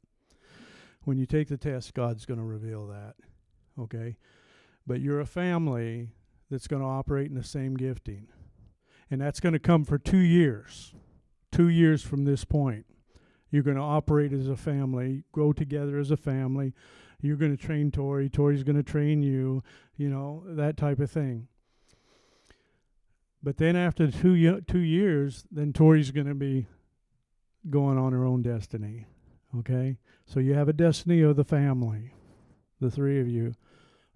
when you take the test, God's going to reveal that. Okay, but you're a family that's going to operate in the same gifting, and that's going to come for two years, two years from this point. You're going to operate as a family, grow together as a family. You're going to train Tori. Tori's going to train you. You know that type of thing. But then after two two years, then Tori's going to be going on her own destiny. Okay, so you have a destiny of the family, the three of you,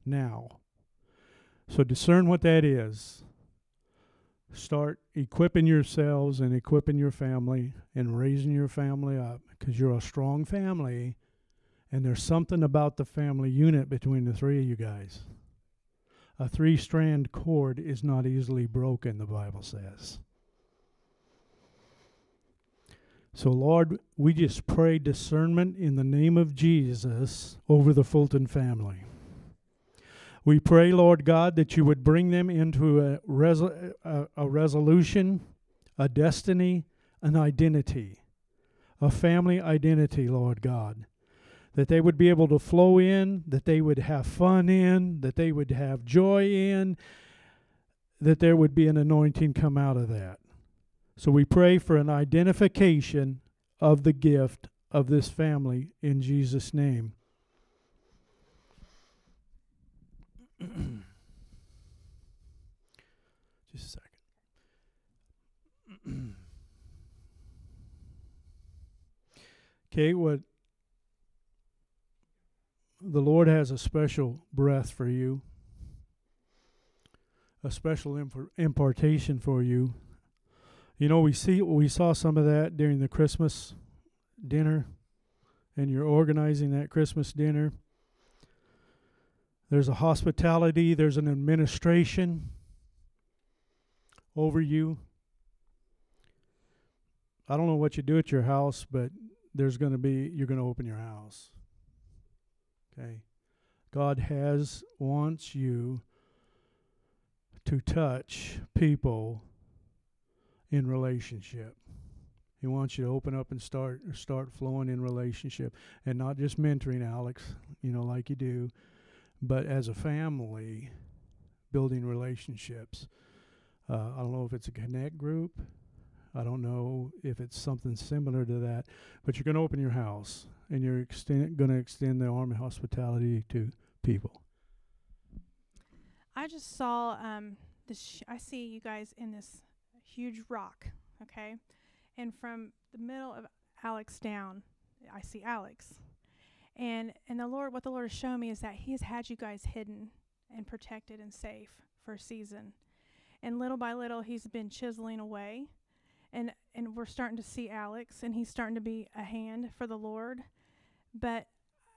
now. So discern what that is. Start equipping yourselves and equipping your family and raising your family up because you're a strong family, and there's something about the family unit between the three of you guys. A three strand cord is not easily broken, the Bible says. So, Lord, we just pray discernment in the name of Jesus over the Fulton family. We pray, Lord God, that you would bring them into a, resol- a, a resolution, a destiny, an identity, a family identity, Lord God. That they would be able to flow in, that they would have fun in, that they would have joy in, that there would be an anointing come out of that. So we pray for an identification of the gift of this family in Jesus' name. *clears throat* Just a second. *clears throat* okay, what the Lord has a special breath for you, a special impar- impartation for you. You know, we see we saw some of that during the Christmas dinner, and you're organizing that Christmas dinner. There's a hospitality, there's an administration over you. I don't know what you do at your house, but there's going to be, you're going to open your house. Okay? God has, wants you to touch people in relationship. He wants you to open up and start start flowing in relationship and not just mentoring Alex, you know, like you do, but as a family, building relationships. Uh, I don't know if it's a connect group. I don't know if it's something similar to that, but you're going to open your house and you're extend, going to extend the arm of hospitality to people. I just saw um this. Sh- I see you guys in this huge rock, okay, and from the middle of Alex down, I see Alex. And and the Lord, what the Lord has shown me is that He has had you guys hidden and protected and safe for a season. And little by little, He's been chiseling away, and and we're starting to see Alex, and he's starting to be a hand for the Lord. But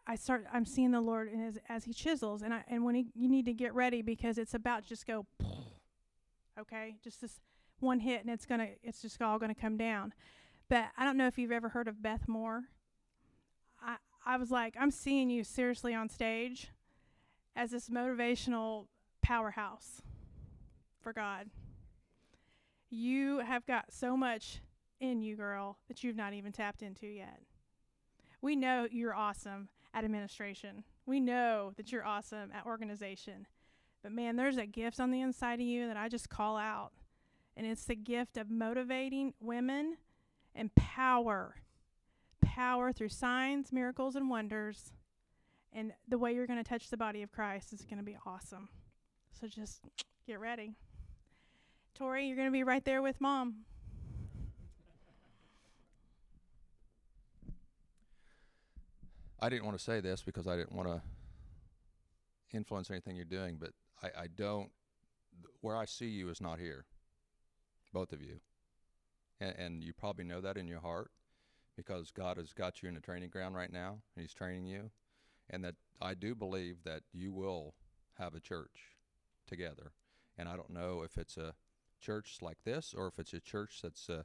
I start, I'm seeing the Lord as as He chisels, and I and when he, you need to get ready because it's about to just go, *sniffs* okay, just this one hit, and it's gonna, it's just all gonna come down. But I don't know if you've ever heard of Beth Moore. I was like, I'm seeing you seriously on stage as this motivational powerhouse for God. You have got so much in you, girl, that you've not even tapped into yet. We know you're awesome at administration. We know that you're awesome at organization. But man, there's a gift on the inside of you that I just call out. And it's the gift of motivating women and power. Power through signs, miracles, and wonders. And the way you're going to touch the body of Christ is going to be awesome. So just get ready. Tori, you're going to be right there with mom. I didn't want to say this because I didn't want to influence anything you're doing, but I, I don't. Where I see you is not here. Both of you, and, and you probably know that in your heart, because God has got you in the training ground right now, and He's training you, and that I do believe that you will have a church together, and I don't know if it's a church like this or if it's a church that's uh,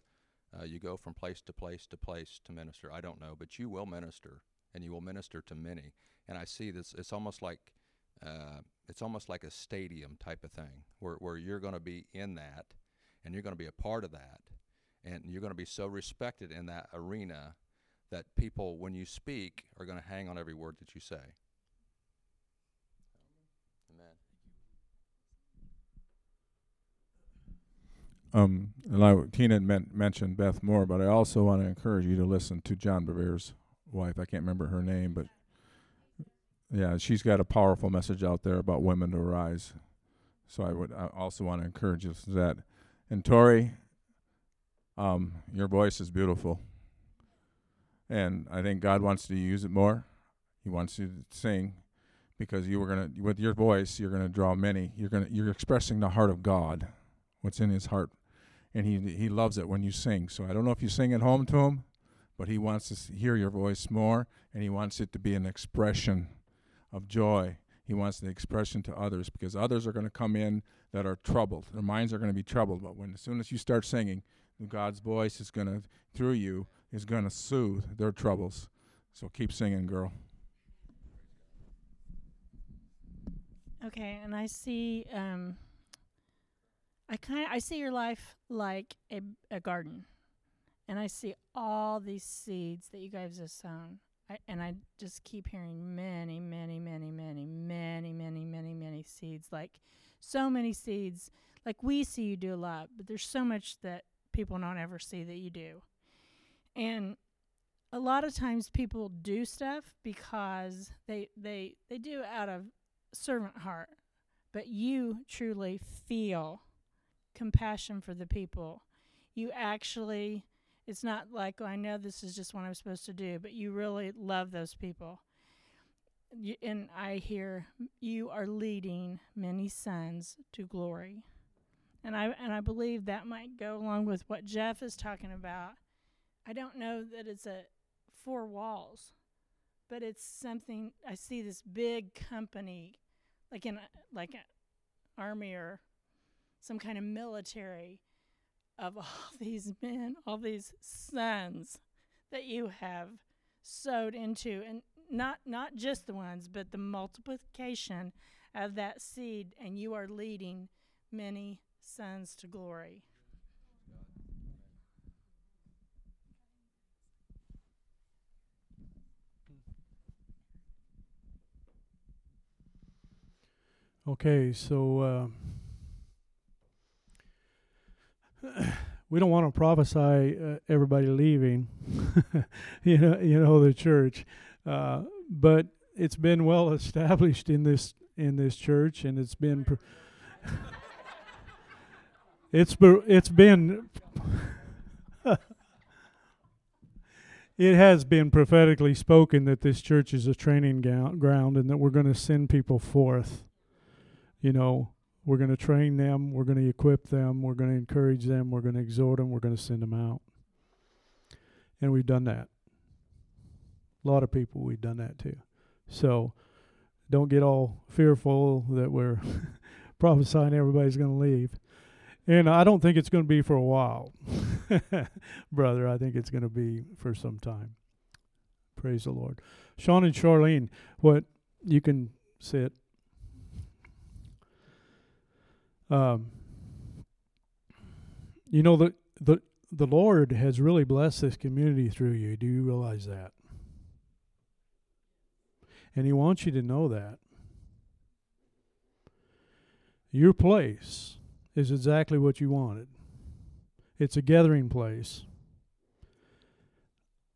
uh, you go from place to place to place to minister. I don't know, but you will minister and you will minister to many. And I see this. It's almost like uh, it's almost like a stadium type of thing, where where you're going to be in that, and you're going to be a part of that, and you're going to be so respected in that arena that people, when you speak, are going to hang on every word that you say. Amen. Um, like Tina men- mentioned Beth Moore, but I also want to encourage you to listen to John Bevere's wife. I can't remember her name, but yeah, she's got a powerful message out there about women to rise. So I would I also want to encourage you to that. And Tori, um, your voice is beautiful, and I think God wants to use it more. He wants you to sing because you were gonna with your voice you're gonna draw many. You're gonna you're expressing the heart of God, what's in His heart, and He He loves it when you sing. So I don't know if you sing at home to Him but he wants to hear your voice more and he wants it to be an expression of joy he wants the expression to others because others are going to come in that are troubled their minds are going to be troubled but when as soon as you start singing god's voice is going to through you is going to soothe their troubles so keep singing girl Okay, and I see um I kind of I see your life like a a garden. And I see all these seeds that you guys have sown. I, and I just keep hearing many, many, many, many, many, many, many, many seeds. Like so many seeds. Like we see you do a lot, but there's so much that people don't ever see that you do. And a lot of times people do stuff because they they they do out of servant heart. But you truly feel compassion for the people. You actually it's not like oh, I know this is just what I'm supposed to do, but you really love those people. You, and I hear you are leading many sons to glory, and I and I believe that might go along with what Jeff is talking about. I don't know that it's a four walls, but it's something. I see this big company, like in a, like an army or some kind of military of all *laughs* these men, all these sons that you have sowed into and not not just the ones but the multiplication of that seed and you are leading many sons to glory. Okay, so uh, we don't want to prophesy uh, everybody leaving, *laughs* you know, you know the church, uh, but it's been well established in this in this church, and it's been pr- *laughs* it's it's been it has been prophetically spoken that this church is a training ground and that we're going to send people forth. You know, we're going to train them, we're going to equip them, we're going to encourage them, we're going to exhort them, we're going to send them out. And we've done that. A lot of people we've done that too. So don't get all fearful that we're *laughs* prophesying everybody's going to leave. And I don't think it's going to be for a while, *laughs* brother. I think it's going to be for some time. Praise the Lord. Sean and Charlene, what you can sit. Um, you know the the the Lord has really blessed this community through you. Do you realize that? And He wants you to know that. Your place is exactly what you wanted. It's a gathering place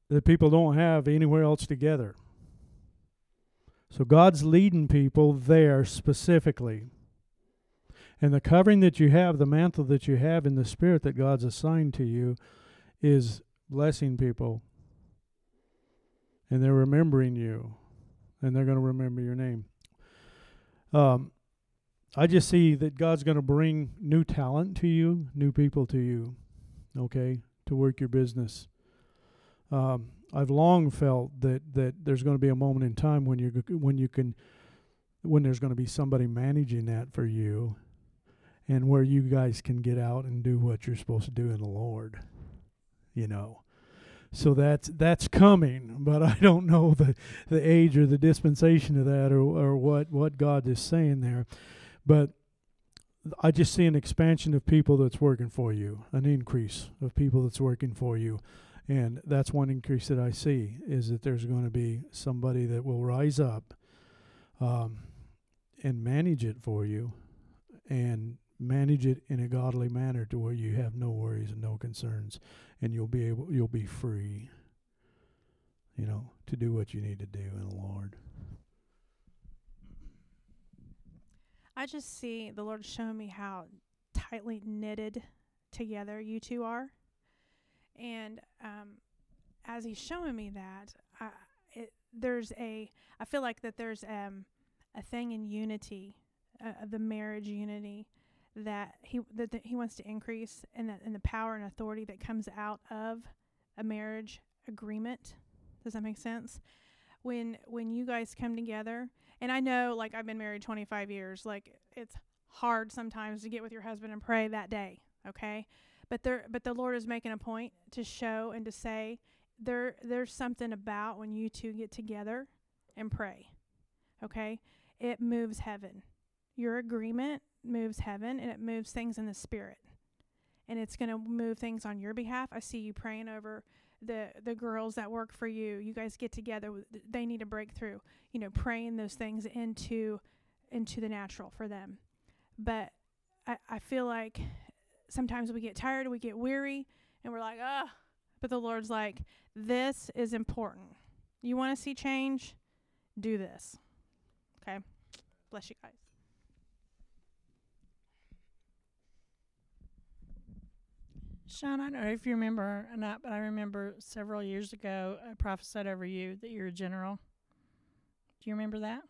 that people don't have anywhere else together. So God's leading people there specifically. And the covering that you have, the mantle that you have in the spirit that God's assigned to you is blessing people. And they're remembering you. And they're going to remember your name. Um, I just see that God's going to bring new talent to you, new people to you, okay, to work your business. Um, I've long felt that that there's going to be a moment in time when you when you can when there's going to be somebody managing that for you, and where you guys can get out and do what you're supposed to do in the Lord, you know. So that's that's coming, but *laughs* I don't know the the age or the dispensation of that or or what what God is saying there. But I just see an expansion of people that's working for you, an increase of people that's working for you. And that's one increase that I see is that there's going to be somebody that will rise up um, and manage it for you and manage it in a godly manner to where you have no worries and no concerns and you'll be able you'll be free you know to do what you need to do in the Lord. I just see the Lord showing me how tightly knitted together you two are. And um, as He's showing me that, I, it, there's a, I feel like that there's um, a thing in unity, uh, the marriage unity, that He that, that He wants to increase, and that and the power and authority that comes out of a marriage agreement. Does that make sense? When when you guys come together and I know, like, I've been married 25 years. Like, it's hard sometimes to get with your husband and pray that day, okay? But there, but the Lord is making a point to show and to say there, there's something about when you two get together and pray, okay? It moves heaven. Your agreement moves heaven, and it moves things in the spirit, and it's going to move things on your behalf. I see you praying over the the girls that work for you you guys get together they need a breakthrough you know praying those things into into the natural for them. But i i feel like sometimes we get tired we get weary and we're like ah but the lord's like this is important. You want to see change? Do this. Okay? Bless you guys Sean, I don't know if you remember or not, but I remember several years ago I prophesied over you that you're a general. Do you remember that?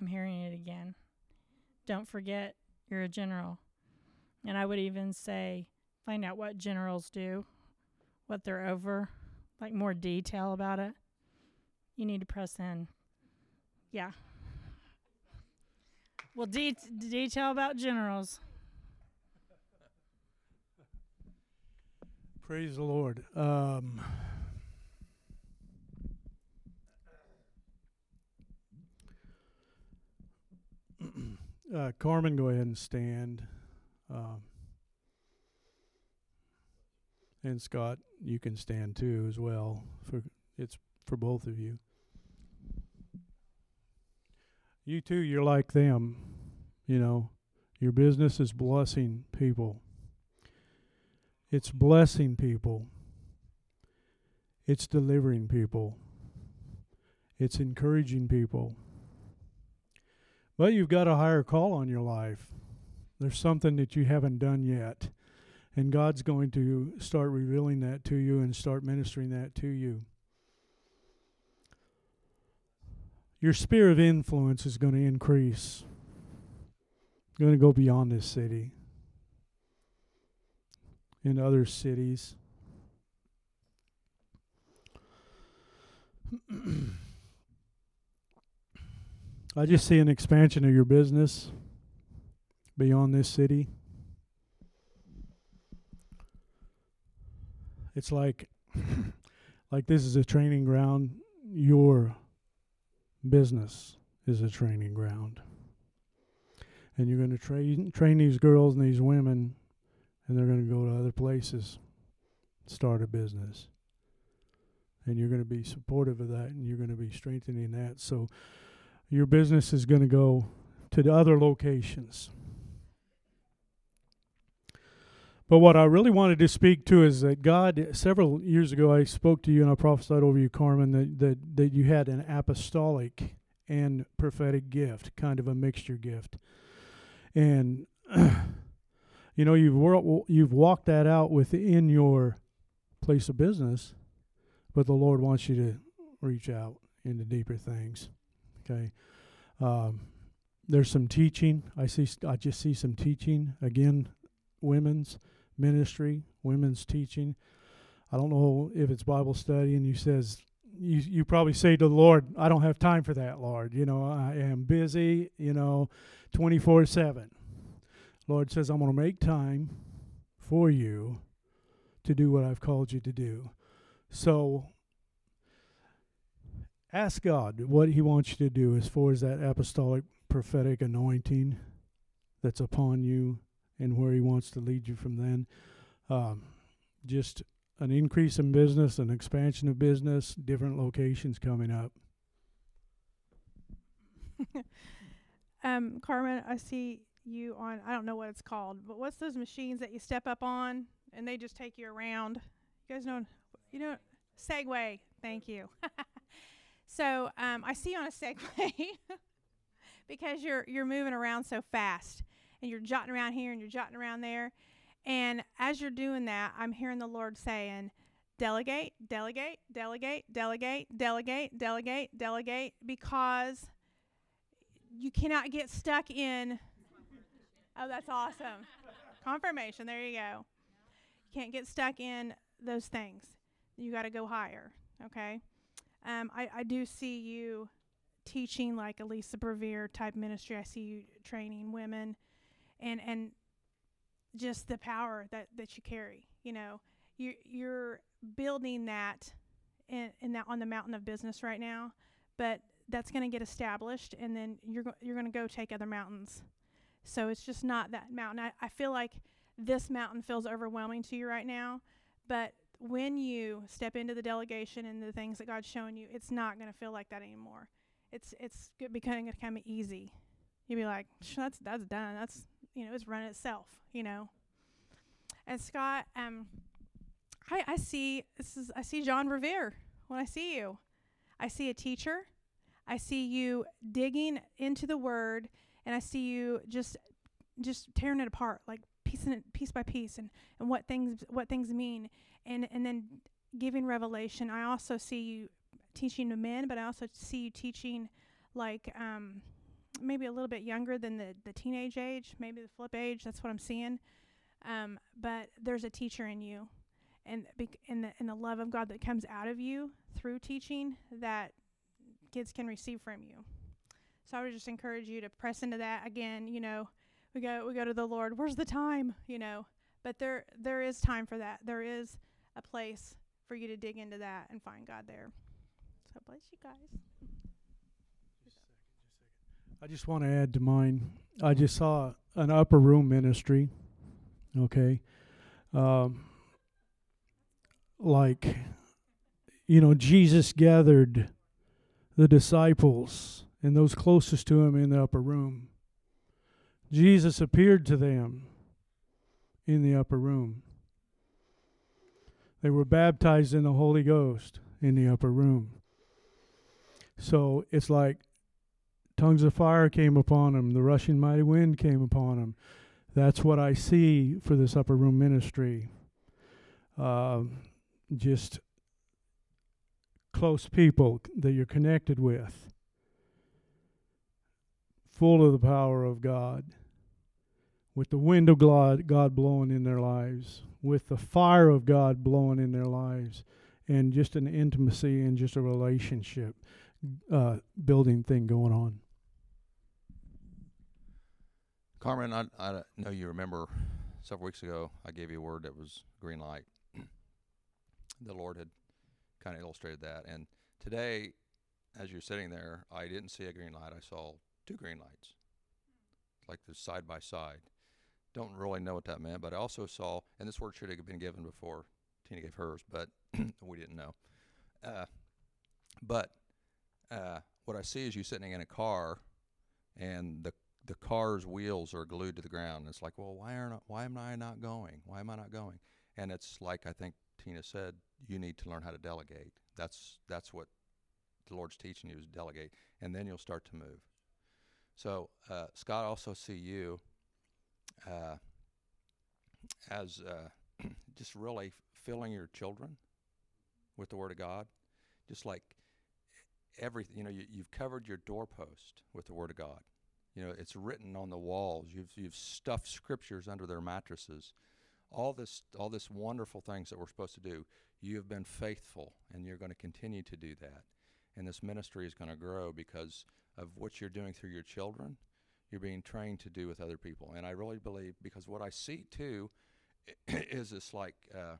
I'm hearing it again. Don't forget you're a general. And I would even say find out what generals do, what they're over, like more detail about it. You need to press in. Yeah. Well, de- detail about generals. Praise the Lord. Um, *clears throat* uh, Carmen, go ahead and stand. Um, and Scott, you can stand too as well. For it's for both of you. You too, you're like them. You know, your business is blessing people. It's blessing people. It's delivering people. It's encouraging people. But you've got a higher call on your life. There's something that you haven't done yet. And God's going to start revealing that to you and start ministering that to you. Your sphere of influence is going to increase. You're going to go beyond this city in other cities. *clears throat* I just see an expansion of your business beyond this city. It's like *laughs* like this is a training ground. Your business is a training ground. And you're going to train train these girls and these women and they're going to go to other places start a business. And you're going to be supportive of that and you're going to be strengthening that. So your business is going to go to the other locations. But what I really wanted to speak to is that God, several years ago, I spoke to you and I prophesied over you, Carmen, that, that, that you had an apostolic and prophetic gift, kind of a mixture gift. And, *clears throat* you know, you've, wor- you've walked that out within your place of business, but the Lord wants you to reach out into deeper things. Okay. Um, there's some teaching. I see. I just see some teaching again. Women's ministry, women's teaching. I don't know if it's Bible study, and you says you you probably say to the Lord, "I don't have time for that, Lord. You know, I am busy. You know, twenty four seven. Lord says, "I'm going to make time for you to do what I've called you to do." So ask God what He wants you to do as far as that apostolic prophetic anointing that's upon you and where He wants to lead you from then. Um, just an increase in business, an expansion of business, different locations coming up. *laughs* um, Carmen, I see you on. I don't know what it's called, but what's those machines that you step up on and they just take you around? You guys know, you know, Segway. Thank you. *laughs* so um, I see you on a Segway *laughs* because you're you're moving around so fast and you're jotting around here and you're jotting around there. And as you're doing that, I'm hearing the Lord saying, delegate, delegate, delegate, delegate, delegate, delegate, delegate, because you cannot get stuck in. Oh, that's awesome. Confirmation. There you go. You can't get stuck in those things. You got to go higher. Okay. Um, I, I do see you teaching like Elisa Bevere type ministry. I see you training women and and just the power that that you carry you know you you're building that in, in that on the mountain of business right now but that's going to get established and then you're go- you're going to go take other mountains so it's just not that mountain I, I feel like this mountain feels overwhelming to you right now but when you step into the delegation and the things that God's showing you it's not going to feel like that anymore it's it's becoming kind of easy you'd be like that's that's done that's you know, it's run itself, you know. And Scott, um, I, I see this is I see John Bevere when I see you. I see a teacher. I see you digging into the word and I see you just just tearing it apart, like piecing it piece by piece and, and what things what things mean and and then giving revelation. I also see you teaching to men, but I also see you teaching like um maybe a little bit younger than the, the teenage age, maybe the flip age. That's what I'm seeing. Um, but there's a teacher in you, and bec- and the and the love of God that comes out of you through teaching that kids can receive from you. So I would just encourage you to press into that again. You know, we go we go to the Lord. Where's the time? You know, but there there is time for that. There is a place for you to dig into that and find God there. So bless you guys. I just want to add to mine. I just saw an upper room ministry. Okay. Um, like, you know, Jesus gathered the disciples and those closest to him in the upper room. Jesus appeared to them in the upper room. They were baptized in the Holy Ghost in the upper room. So it's like tongues of fire came upon him, the rushing mighty wind came upon him. That's what I see for this upper room ministry. Uh, just close people that you're connected with. Full of the power of God, with the wind of God, God blowing in their lives, with the fire of God blowing in their lives, and just an intimacy and just a relationship uh, building thing going on. Carmen, I, I know you remember several weeks ago I gave you a word that was green light. *clears throat* the Lord had kind of illustrated that. And today, as you're sitting there, I didn't see a green light. I saw two green lights, like they're side by side. Don't really know what that meant, but I also saw, and this word should have been given before Tina gave hers, but *clears throat* we didn't know. Uh, but uh, what I see is you sitting in a car, and the the car's wheels are glued to the ground. It's like, well, why aren't why am I not going? Why am I not going? And it's like I think Tina said, you need to learn how to delegate. That's that's what the Lord's teaching you is delegate, and then you'll start to move. So uh, Scott, also see you uh, as uh, *clears throat* just really filling your children with the Word of God, just like everything. You know, you, you've covered your doorpost with the Word of God. You know, it's written on the walls. You've you've stuffed scriptures under their mattresses. All this all this wonderful things that we're supposed to do. You have been faithful, and you're going to continue to do that. And this ministry is going to grow because of what you're doing through your children. You're being trained to do with other people, and I really believe because what I see too *clears throat* is this like uh,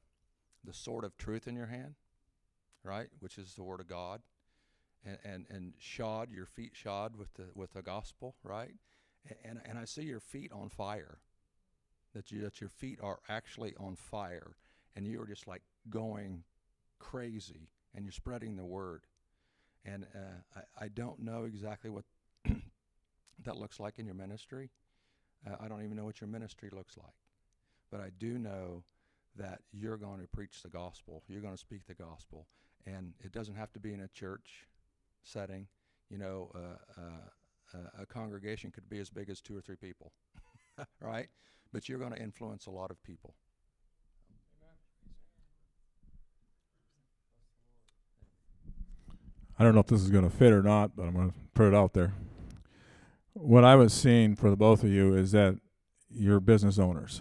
the sword of truth in your hand, right? Which is the word of God and, and, and shod, your feet shod with the, with the gospel, right? And, and I see your feet on fire, that, you, that your feet are actually on fire, and you are just like going crazy, and you're spreading the word. And uh, I, I don't know exactly what *clears throat* that looks like in your ministry. Uh, I don't even know what your ministry looks like. But I do know that you're going to preach the gospel. You're going to speak the gospel. And it doesn't have to be in a church setting, you know, uh, uh, a congregation could be as big as two or three people, *laughs* right? But you're going to influence a lot of people. I don't know if this is going to fit or not, but I'm going to put it out there. What I was seeing for the both of you is that you're business owners.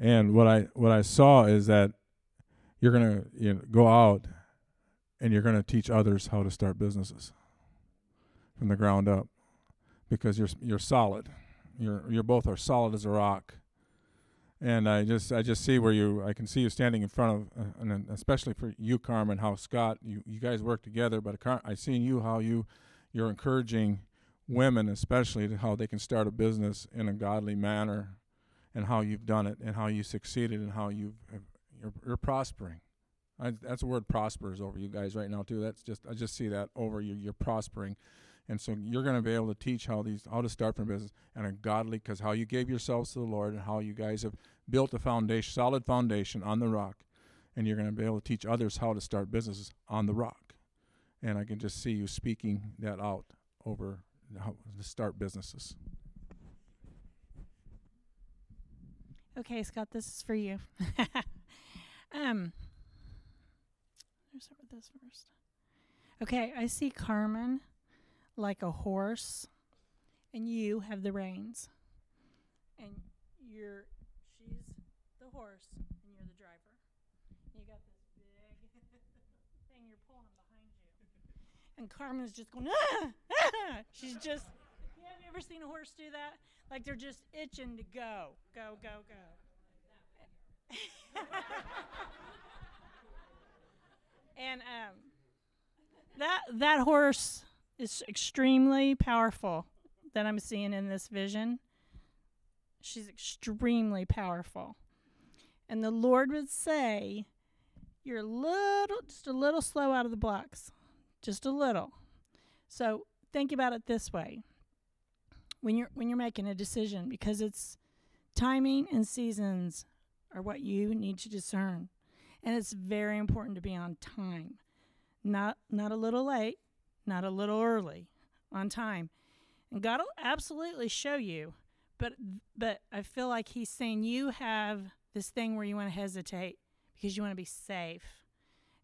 And what I what I saw is that you're going to you know, go out and you're going to teach others how to start businesses from the ground up because you're you're solid. You're you're both are solid as a rock. And I just I just see where you I can see you standing in front of uh, and especially for you Carmen how Scott you you guys work together but I seen you how you you're encouraging women especially to how they can start a business in a godly manner and how you've done it and how you succeeded and how you've you're, you're prospering I, that's the word prospers over you guys right now too. That's just I just see that over you. You're prospering, and so you're going to be able to teach how these how to start from business and a godly because how you gave yourselves to the Lord and how you guys have built a foundation, solid foundation on the rock, and you're going to be able to teach others how to start businesses on the rock. And I can just see you speaking that out over how to start businesses. Okay, Scott, this is for you. *laughs* um, Let's start with this first. Okay, I see Carmen like a horse, and you have the reins. And you're she's the horse, and you're the driver. You got this big *laughs* thing you're pulling behind you, and Carmen's just going ah, ah! She's just. Have you ever seen a horse do that? Like they're just itching to go, go, go, go. *laughs* and um, that that horse is extremely powerful that I'm seeing in this vision. She's extremely powerful. And the Lord would say, You're a little, just a little slow out of the blocks. Just a little. So think about it this way. When you're when you're making a decision, because it's timing and seasons are what you need to discern. And it's very important to be on time. Not not a little late, not a little early, on time. And God will absolutely show you. But but I feel like he's saying you have this thing where you want to hesitate because you want to be safe.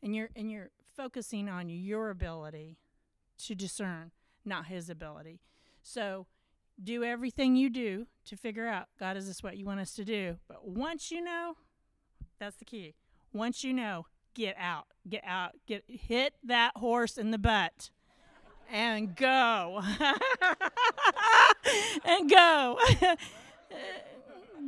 And you're and you're focusing on your ability to discern, not his ability. So do everything you do to figure out, God, is this what you want us to do? But once you know, that's the key. Once you know, get out, get out, get hit that horse in the butt and go. *laughs* and go. *laughs*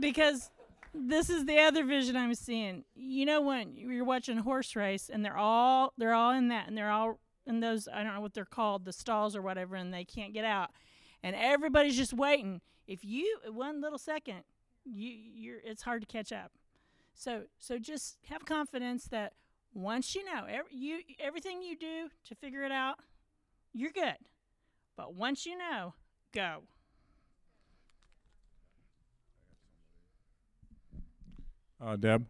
because this is the other vision I'm seeing. You know when you're watching a horse race and they're all they're all in that and they're all in those I don't know what they're called, the stalls or whatever and they can't get out. And everybody's just waiting. If you one little second, you you're it's hard to catch up. So so just have confidence that once you know every, you everything you do to figure it out, you're good. But once you know, go. Uh, Deb?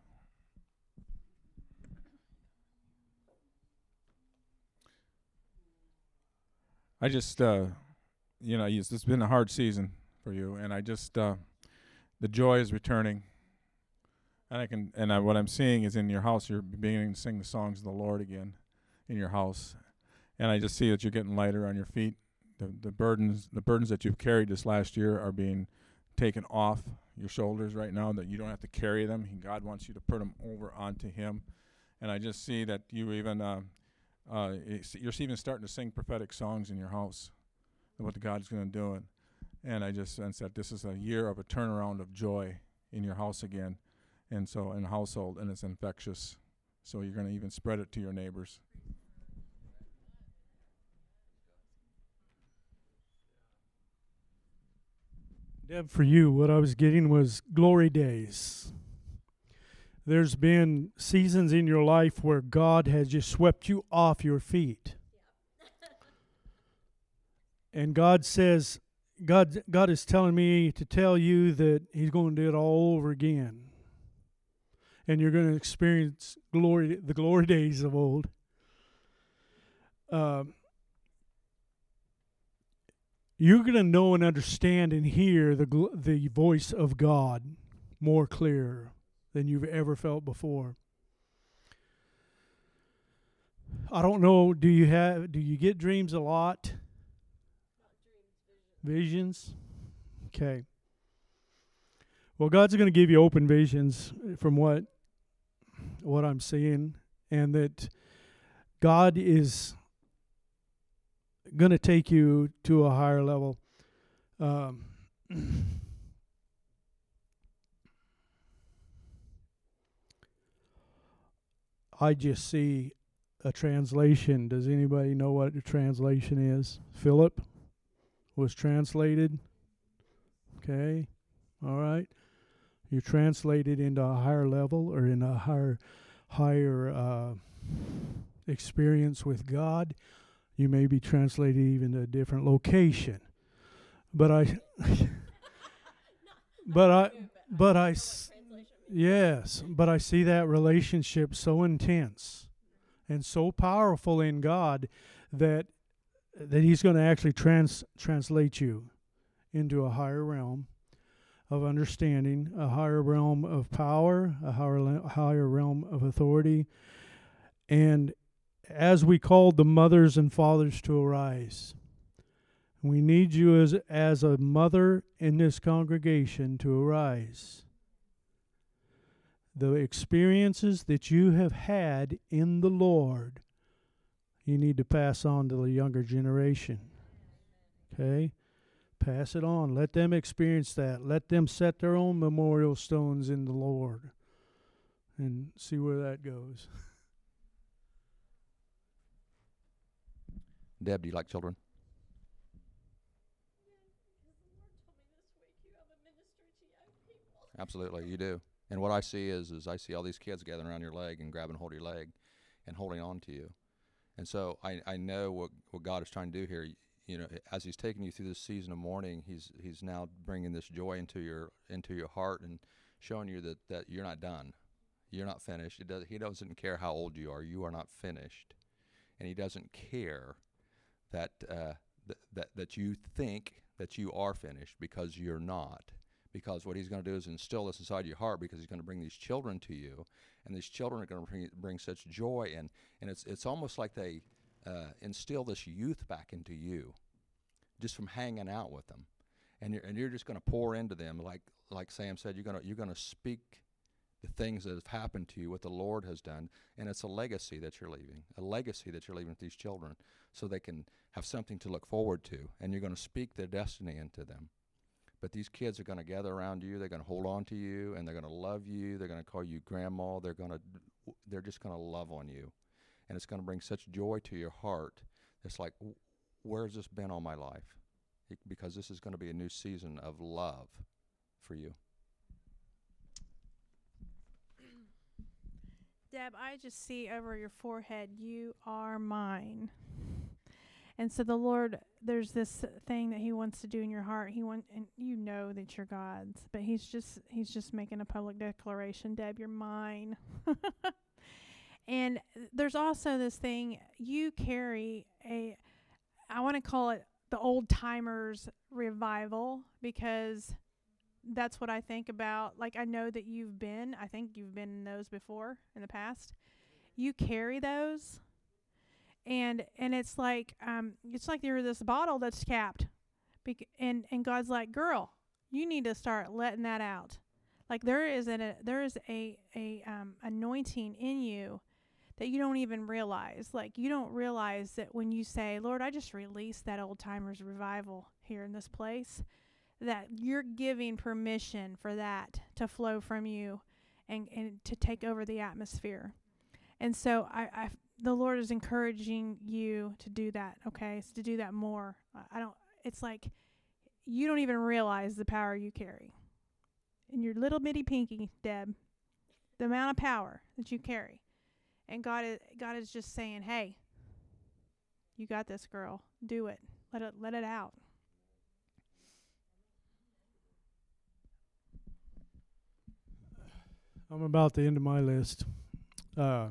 I just, uh, you know, it's, it's been a hard season for you, and I just, uh, the joy is returning. And I can, and I, what I'm seeing is in your house, you're beginning to sing the songs of the Lord again in your house, and I just see that you're getting lighter on your feet. The the burdens, the burdens that you've carried this last year are being taken off your shoulders right now. That you don't have to carry them. He, God wants you to put them over onto Him, and I just see that you even uh, uh, you're even starting to sing prophetic songs in your house, of what God's going to do, It. and I just sense that this is a year of a turnaround of joy in your house again, and so in household, and it's infectious. So you're going to even spread it to your neighbors. Deb, for you, what I was getting was glory days. There's been seasons in your life where God has just swept you off your feet. *laughs* and God says, God, God is telling me to tell you that He's going to do it all over again. And you're going to experience glory, the glory *laughs* days of old. Um, you're going to know and understand and hear the the voice of God more clear than you've ever felt before. I don't know. Do you have? Do you get dreams a lot? Visions. Okay. Well, God's going to give you open visions from what what I'm seeing, and that God is going to take you to a higher level. Um, *clears throat* I just see a translation. Does anybody know what a translation is? Philip was translated. Okay. All right. You're translated into a higher level or in a higher higher uh, experience with God you may be translated even to a different location. But i *laughs* but i but I, yes but i see that relationship so intense and so powerful in god that that he's going to actually trans translate you into a higher realm of understanding a higher realm of power a higher higher realm of authority and as we called the mothers and fathers to arise. We need you as, as a mother in this congregation to arise. The experiences that you have had in the Lord, you need to pass on to the younger generation. Okay? Pass it on. Let them experience that. Let them set their own memorial stones in the Lord and see where that goes. *laughs* Deb, do you like children? Absolutely, you do. And what I see is, is I see all these kids gathering around your leg and grabbing hold of your leg, and holding on to you. And so I, I know what, what God is trying to do here. You know, as He's taking you through this season of mourning, He's He's now bringing this joy into your into your heart and showing you that, that you're not done, you're not finished. He does He doesn't care how old you are. You are not finished, and He doesn't care that uh, th- that that you think that you are finished because you're not. Because what he's going to do is instill this inside your heart because he's going to bring these children to you, and these children are going to bring, bring such joy and and it's it's almost like they uh, instill this youth back into you, just from hanging out with them, and you're and you're just going to pour into them like like Sam said. You're gonna you're gonna speak the things that have happened to you, what the Lord has done, and it's a legacy that you're leaving, a legacy that you're leaving with these children, so they can have something to look forward to, and you're going to speak their destiny into them. But these kids are going to gather around you. They're going to hold on to you, and they're going to love you. They're going to call you grandma. They're going to, they're just going to love on you, and it's going to bring such joy to your heart. It's like, "W- where's this been all my life? Because this is going to be a new season of love for you. Deb, I just see over your forehead, you are mine. And so the Lord, there's this thing that He wants to do in your heart. He want, and you know that you're God's, but He's just He's just making a public declaration. Deb, you're mine. *laughs* and there's also this thing you carry a, I want to call it the old timers revival because that's what I think about. Like I know that you've been, I think you've been in those before in the past. You carry those and and it's like um it's like you're this bottle that's capped. Bec- and and God's like, "Girl, you need to start letting that out." Like there is an, a there is a a um anointing in you that you don't even realize. Like you don't realize that when you say, "Lord, I just release that old timers revival here in this place." That you're giving permission for that to flow from you and, and to take over the atmosphere. And so I, I the Lord is encouraging you to do that, okay? It's to do that more. I don't it's like you don't even realize the power you carry. In your little bitty pinky, Deb, the amount of power that you carry. And God is God is just saying, "Hey, you got this, girl. Do it. Let it let it out." I'm about the end of my list. Uh,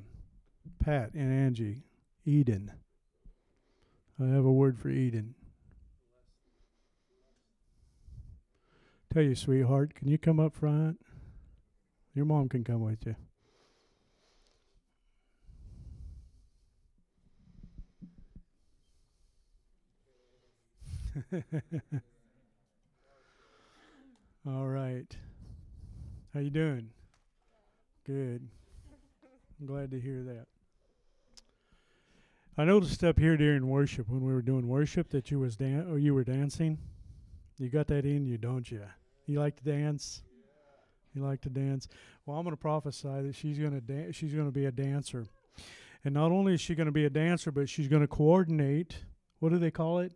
Pat and Angie, Eden. I have a word for Eden. Tell you, sweetheart, can you come up front? Your mom can come with you. *laughs* All right. How you doing? Good. I'm glad to hear that. I noticed up here during worship when we were doing worship that you was dan- or you were dancing. You got that in you, don't you? You like to dance. You like to dance. Well, I'm going to prophesy that she's going to da- she's going to be a dancer, and not only is she going to be a dancer, but she's going to coordinate. What do they call it?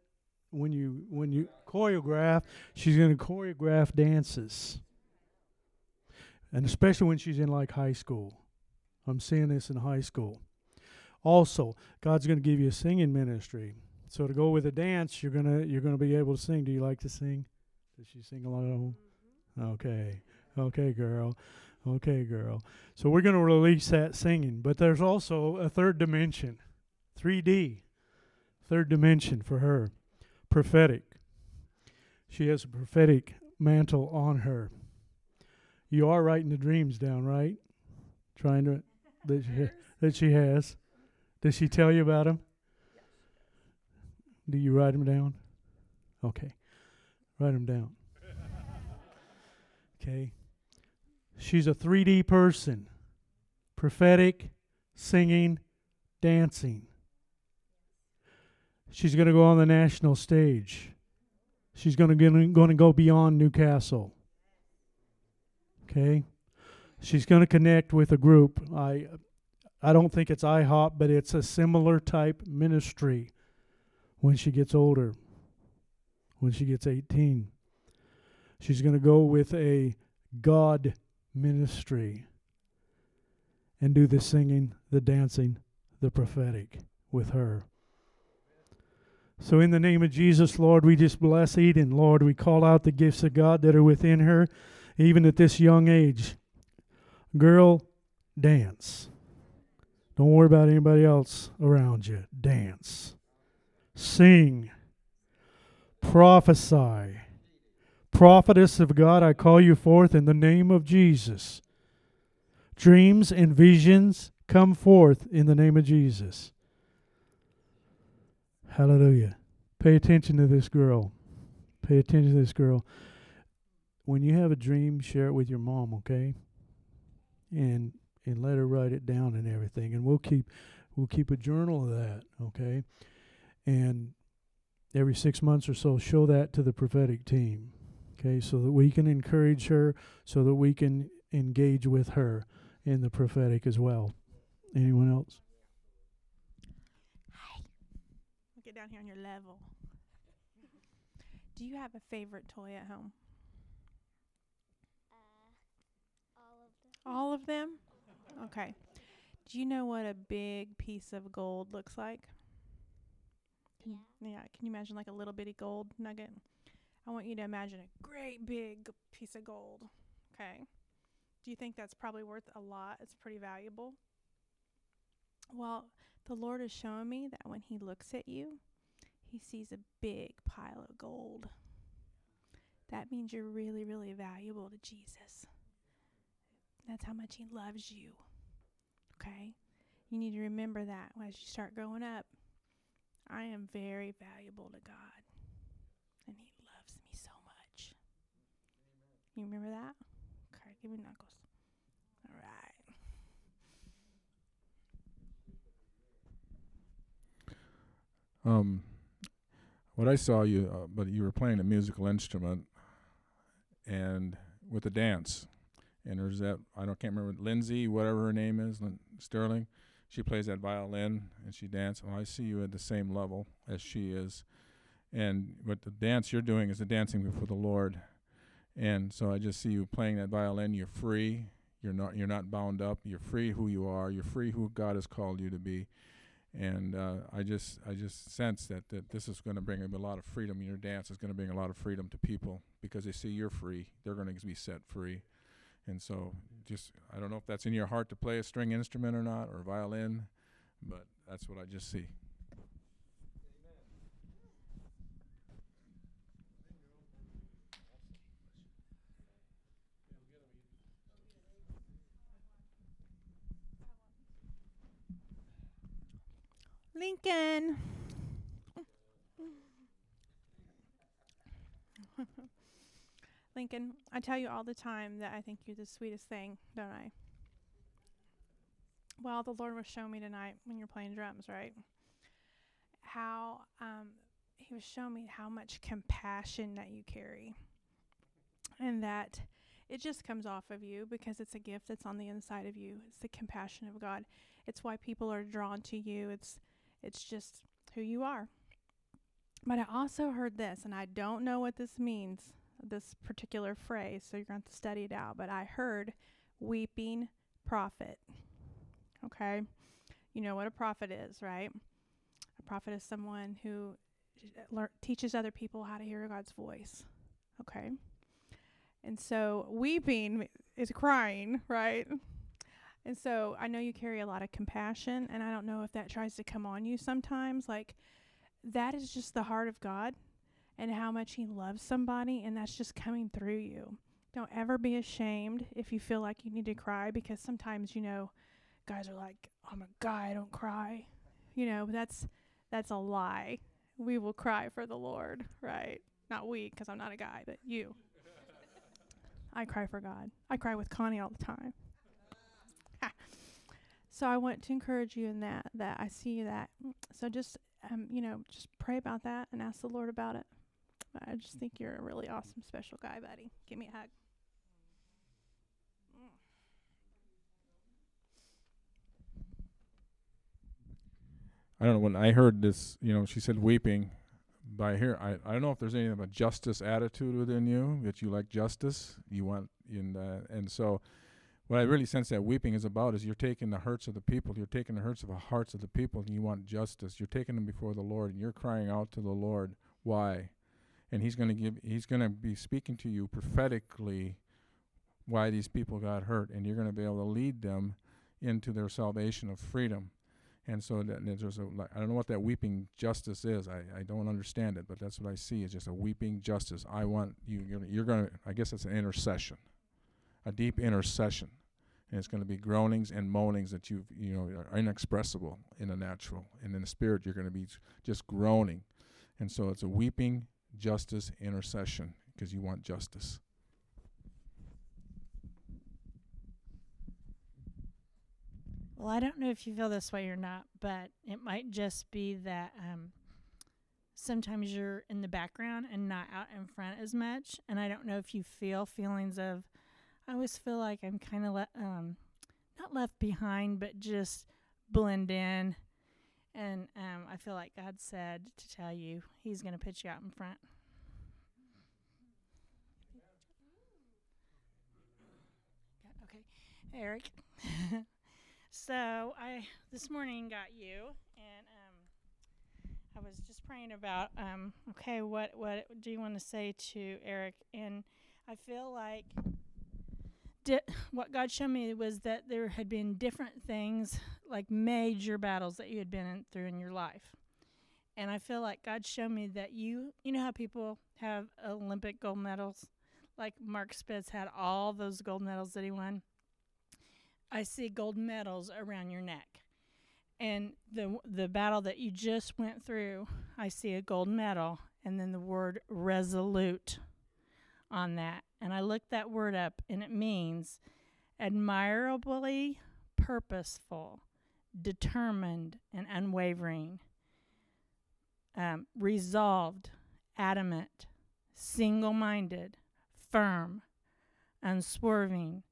When you when you choreograph, she's going to choreograph dances and especially when she's in like high school. I'm seeing this in high school. Also, God's going to give you a singing ministry. So to go with a dance, you're gonna you're gonna be able to sing. Do you like to sing? Does she sing along at home? Mm-hmm. Okay, okay, girl, okay, girl. So we're gonna release that singing, but there's also a third dimension, 3D, third dimension for her, prophetic. She has a prophetic mantle on her. You are writing the dreams down, right? Trying to *laughs* that she, that she has. Did she tell you about them? Do you write them down? Okay, write them down. *laughs* Okay. She's a 3D person, prophetic, singing, dancing. She's going to go on the national stage. She's going to going to go beyond Newcastle. Okay. She's going to connect with a group. I I don't think it's IHOP, but it's a similar type ministry when she gets older. When she gets 18. She's going to go with a God ministry and do the singing, the dancing, the prophetic with her. So, in the name of Jesus, Lord, we just bless Eden. Lord, we call out the gifts of God that are within her, even at this young age. Girl, dance. Don't worry about anybody else around you. Dance. Sing. Prophesy. Prophetess of God, I call you forth in the name of Jesus. Dreams and visions come forth in the name of Jesus. Hallelujah. Pay attention to this girl. Pay attention to this girl. When you have a dream, share it with your mom, okay? And and let her write it down and everything. And we'll keep we'll keep a journal of that, okay? And every 6 months or so show that to the prophetic team. Okay? So that we can encourage her, so that we can engage with her in the prophetic as well. Anyone else? Get down here on your level. Do you have a favorite toy at home? All of them? Okay. Do you know what a big piece of gold looks like? Can yeah. Yeah. Can you imagine like a little bitty gold nugget? I want you to imagine a great big piece of gold. Okay. Do you think that's probably worth a lot? It's pretty valuable. Well, the Lord is showing me that when He looks at you, He sees a big pile of gold. That means you're really, really valuable to Jesus. That's how much He loves you. Okay? You need to remember that as you start growing up. I am very valuable to God, and He loves me so much. You remember that? Okay, give me knuckles. All right. Um, what I saw you, uh, but you were playing a musical instrument, and with a dance and there's that I don't can't remember Lindsey, whatever her name is, Lin- Stirling. She plays that violin and she dances. Well, I see you at the same level as she is, and what the dance you're doing is the dancing before the Lord, and so I just see you playing that violin. You're free. You're not. You're not bound up. You're free who you are. You're free who God has called you to be, and uh, I just I just sense that that this is going to bring a lot of freedom. Your dance is going to bring a lot of freedom to people because they see you're free. They're going to be set free and so, just I don't know if that's in your heart to play a string instrument or not, or a violin, but that's what I just see. Lincoln. *laughs* Lincoln, I tell you all the time that I think you're the sweetest thing, don't I? Well, the Lord was showing me tonight when you're playing drums, right? How um, He was showing me how much compassion that you carry, and that it just comes off of you because it's a gift that's on the inside of you. It's the compassion of God. It's why people are drawn to you. It's it's just who you are. But I also heard this, and I don't know what this means this particular phrase, so you're going to have to study it out. But I heard weeping prophet. Okay? You know what a prophet is, right? A prophet is someone who uh, le- teaches other people how to hear God's voice. Okay? And so weeping is crying, right? And so I know you carry a lot of compassion, and I don't know if that tries to come on you sometimes. Like, that is just the heart of God and how much He loves somebody, and that's just coming through you. Don't ever be ashamed if you feel like you need to cry because sometimes, you know, guys are like, I'm a guy, I don't cry. You know, that's that's a lie. We will cry for the Lord, right? Not we, because I'm not a guy, but you. *laughs* I cry for God. I cry with Connie all the time. *laughs* so I want to encourage you in that. That I see that. So just um, you know, just pray about that and ask the Lord about it. I just think you're a really awesome, special guy, buddy. Give me a hug. I don't know when I heard this, you know, she said weeping. By here, I I don't know if there's any of a justice attitude within you that you like justice. You want in uh, and so what I really sense that weeping is about is you're taking the hurts of the people, you're taking the hurts of the hearts of the people, and you want justice. You're taking them before the Lord, and you're crying out to the Lord. Why? And he's going to give he's going to be speaking to you prophetically why these people got hurt and you're going to be able to lead them into their salvation of freedom and so that there's a I don't know what that weeping justice is. I, I don't understand it, but that's what I see. It's just a weeping justice. I want you. You're, you're going to. I guess it's an intercession, a deep intercession, and it's going to be groanings and moanings that you you know are inexpressible in the natural, and in the spirit you're going to be just groaning And so it's a weeping justice intercession because you want justice. Well, I don't know if you feel this way or not, but it might just be that um, sometimes you're in the background and not out in front as much. And I don't know if you feel feelings of, I always feel like I'm kind of le- um, not left behind, but just blend in. And um, I feel like God said to tell you He's going to put you out in front. Okay, Eric. *laughs* so I this morning got you, and um, I was just praying about um, okay, what what do you want to say to Eric? And I feel like di- what God showed me was that there had been different things, like major battles that you had been in, through in your life. And I feel like God showed me that you, you know how people have Olympic gold medals? Like Mark Spitz had all those gold medals that he won. I see gold medals around your neck. And the the battle that you just went through, I see a gold medal and then the word resolute on that. And I looked that word up and it means admirably purposeful, determined, and unwavering, um, resolved, adamant, single minded, firm, unswerving,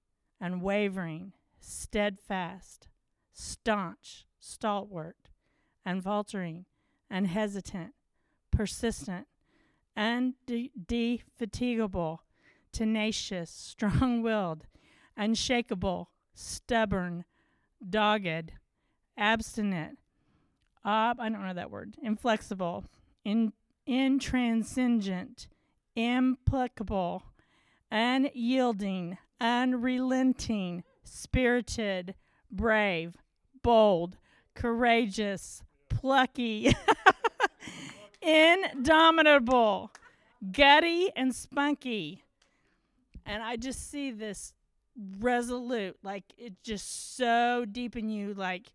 unwavering, steadfast, staunch, stalwart, unfaltering, unhesitant, persistent, and indefatigable, tenacious, *laughs* strong willed, unshakable, stubborn, dogged, abstinent, ob, I don't know that word, inflexible, in, intransigent, implacable, unyielding, unrelenting, spirited, brave, bold, courageous, plucky, *laughs* indomitable, gutty, and spunky. And I just see this resolute, like it just so deep in you, like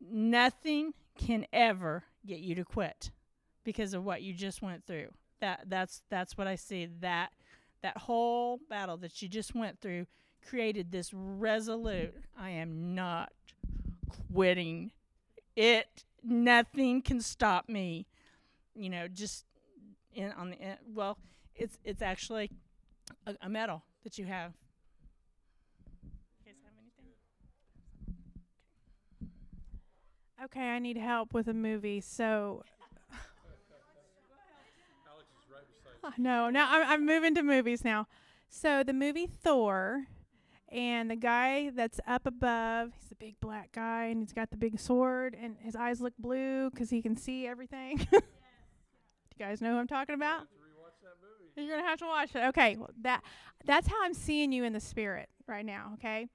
nothing can ever get you to quit because of what you just went through. That that's that's what I see. That that whole battle that you just went through created this resolute. I am not quitting. It nothing can stop me. You know, just in on the well, it's it's actually a, a medal that you have. Okay, I need help with a movie. So. no, now I'm, I'm moving to movies now. So the movie Thor, and the guy that's up above, he's a big black guy, and he's got the big sword, and his eyes look blue because he can see everything. *laughs* Do you guys know who I'm talking about? You're gonna have to watch it. Okay, well, that that's how I'm seeing you in the spirit right now. Okay,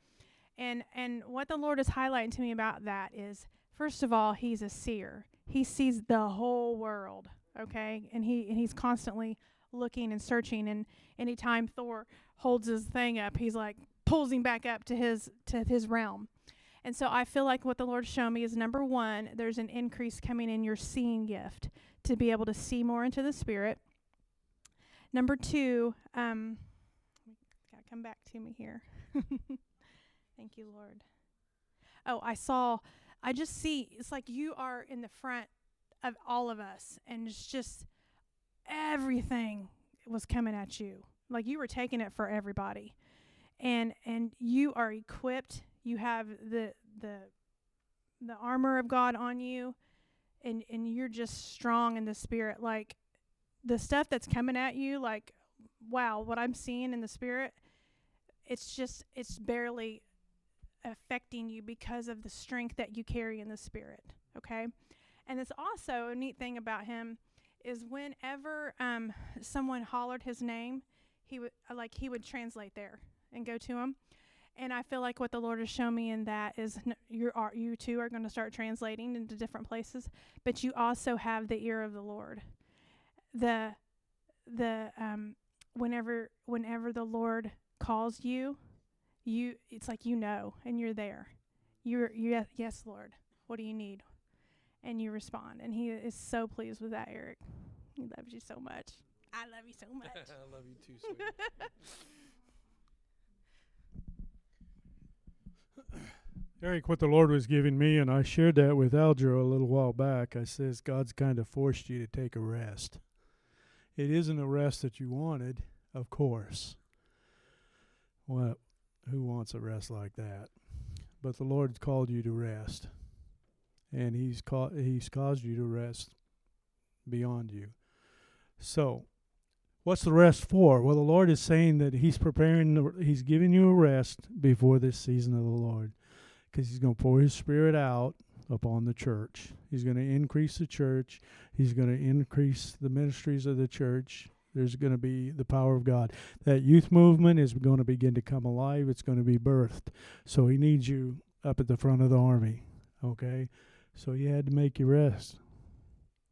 and and what the Lord is highlighting to me about that is, first of all, He's a seer. He sees the whole world. Okay, and he and he's constantly looking and searching. And anytime Thor holds his thing up, he's like pulls him back up to his to his realm. And so I feel like what the Lord's shown me is number one, there's an increase coming in your seeing gift to be able to see more into the spirit. Number two, um, gotta come back to me here. *laughs* Thank you, Lord. Oh, I saw. I just see. It's like you are in the front of all of us, and it's just everything was coming at you. Like you were taking it for everybody, and and you are equipped. You have the the the armor of God on you, and and you're just strong in the spirit. Like the stuff that's coming at you, like wow, what I'm seeing in the spirit, it's just it's barely affecting you because of the strength that you carry in the spirit. Okay, and it's also a neat thing about him is whenever um, someone hollered his name, he would uh, like he would translate there and go to him. And I feel like what the Lord has shown me in that is n- you are you too are going to start translating into different places, but you also have the ear of the Lord. The the um whenever whenever the Lord calls you, you it's like you know and you're there. You're you yes Lord. What do you need? and you respond. And He is so pleased with that, Eric. He loves you so much. I love you so *laughs* much. I love you too, sweetie. *laughs* Eric, what the Lord was giving me, and I shared that with Aljo a little while back. I says God's kind of forced you to take a rest. It isn't a rest that you wanted, of course. Well, Who wants a rest like that? But the Lord's called you to rest, and He's ca- He's caused you to rest beyond you. So, what's the rest for? Well, the Lord is saying that He's preparing. The, he's giving you a rest before this season of the Lord because he's going to pour his spirit out upon the church. He's going to increase the church. He's going to increase the ministries of the church. There's going to be the power of God. That youth movement is going to begin to come alive. It's going to be birthed. So he needs you up at the front of the army. Okay? So you had to make your rest.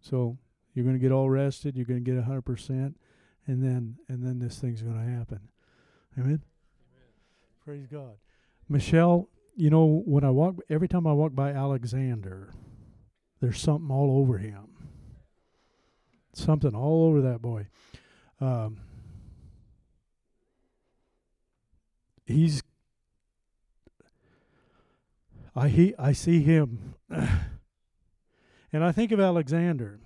So you're going to get all rested. You're going to get 100%. And then, and then this thing's going to happen. Amen? Amen. Praise God. Michelle, you know, when I walk, every time I walk by Alexander, there's something all over him. Something all over that boy. Um, he's, I he I see him, and I think of Alexander,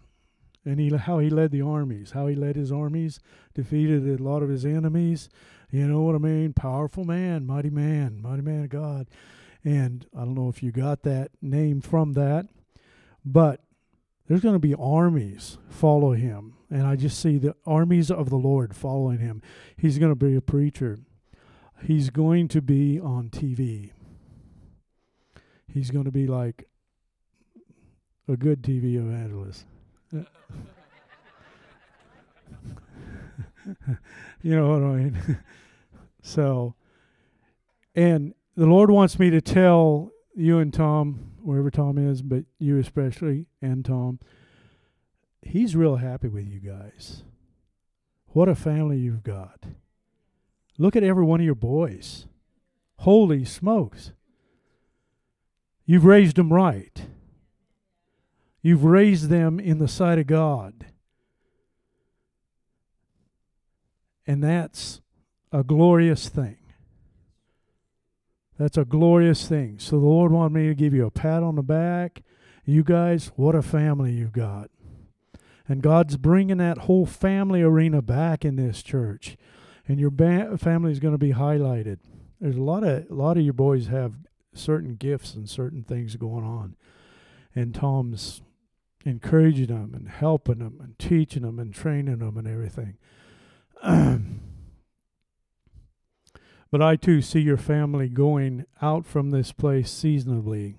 and he how he led the armies, how he led his armies, defeated a lot of his enemies. You know what I mean? Powerful man, mighty man, mighty man of God. And I don't know if you got that name from that, but there's going to be armies follow him. And I just see the armies of the Lord following him. He's going to be a preacher. He's going to be on TV. He's going to be like a good TV evangelist. *laughs* you know what I mean? *laughs* so, and the Lord wants me to tell you and Tom, wherever Tom is, but you especially, and Tom, He's real happy with you guys. What a family you've got. Look at every one of your boys. Holy smokes. You've raised them right. You've raised them in the sight of God. And that's a glorious thing. That's a glorious thing. So the Lord wanted me to give you a pat on the back. You guys, what a family you've got. And God's bringing that whole family arena back in this church. And your ba- family is going to be highlighted. There's a lot of a lot of your boys have certain gifts and certain things going on. And Tom's encouraging them and helping them and teaching them and training them and everything. *clears throat* But I too see your family going out from this place seasonably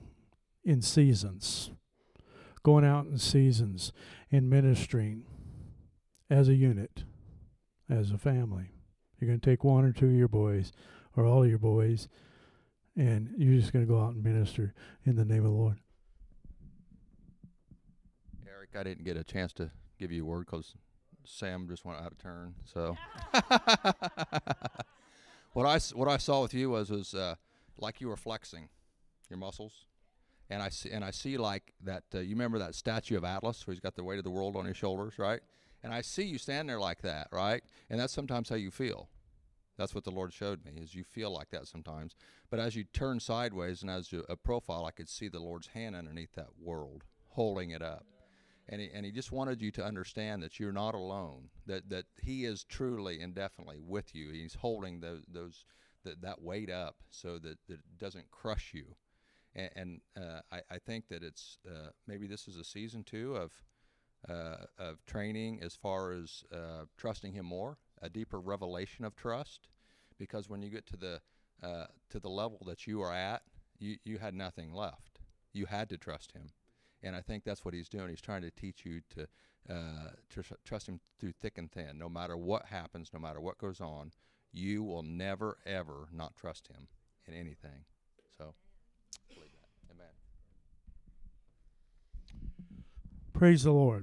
in seasons, going out in seasons and ministering as a unit, as a family. You're going to take one or two of your boys or all of your boys, and you're just going to go out and minister in the name of the Lord. Eric, I didn't get a chance to give you a word because Sam just went out of turn. So. *laughs* *laughs* what I what I saw with you was was uh, like you were flexing your muscles, and I see and I see like that. Uh, you remember that statue of Atlas where he's got the weight of the world on his shoulders, right? And I see you stand there like that, right? And that's sometimes how you feel. That's what the Lord showed me is you feel like that sometimes. But as you turn sideways and as you, a profile, I could see the Lord's hand underneath that world, holding it up and he, and he just wanted you to understand that you're not alone that that he is truly and definitely with you. He's holding those those that, that weight up so that, that it doesn't crush you. And, and uh, I, I think that it's uh, maybe this is a season two of uh, of training as far as uh, trusting him more a deeper revelation of trust. Because when you get to the uh, to the level that you are at you, you had nothing left. You had to trust him and I think that's what he's doing. He's trying to teach you to, uh, to tr- trust him through thick and thin. No matter what happens, no matter what goes on, you will never ever not trust him in anything. So, believe that. Amen. Praise the Lord.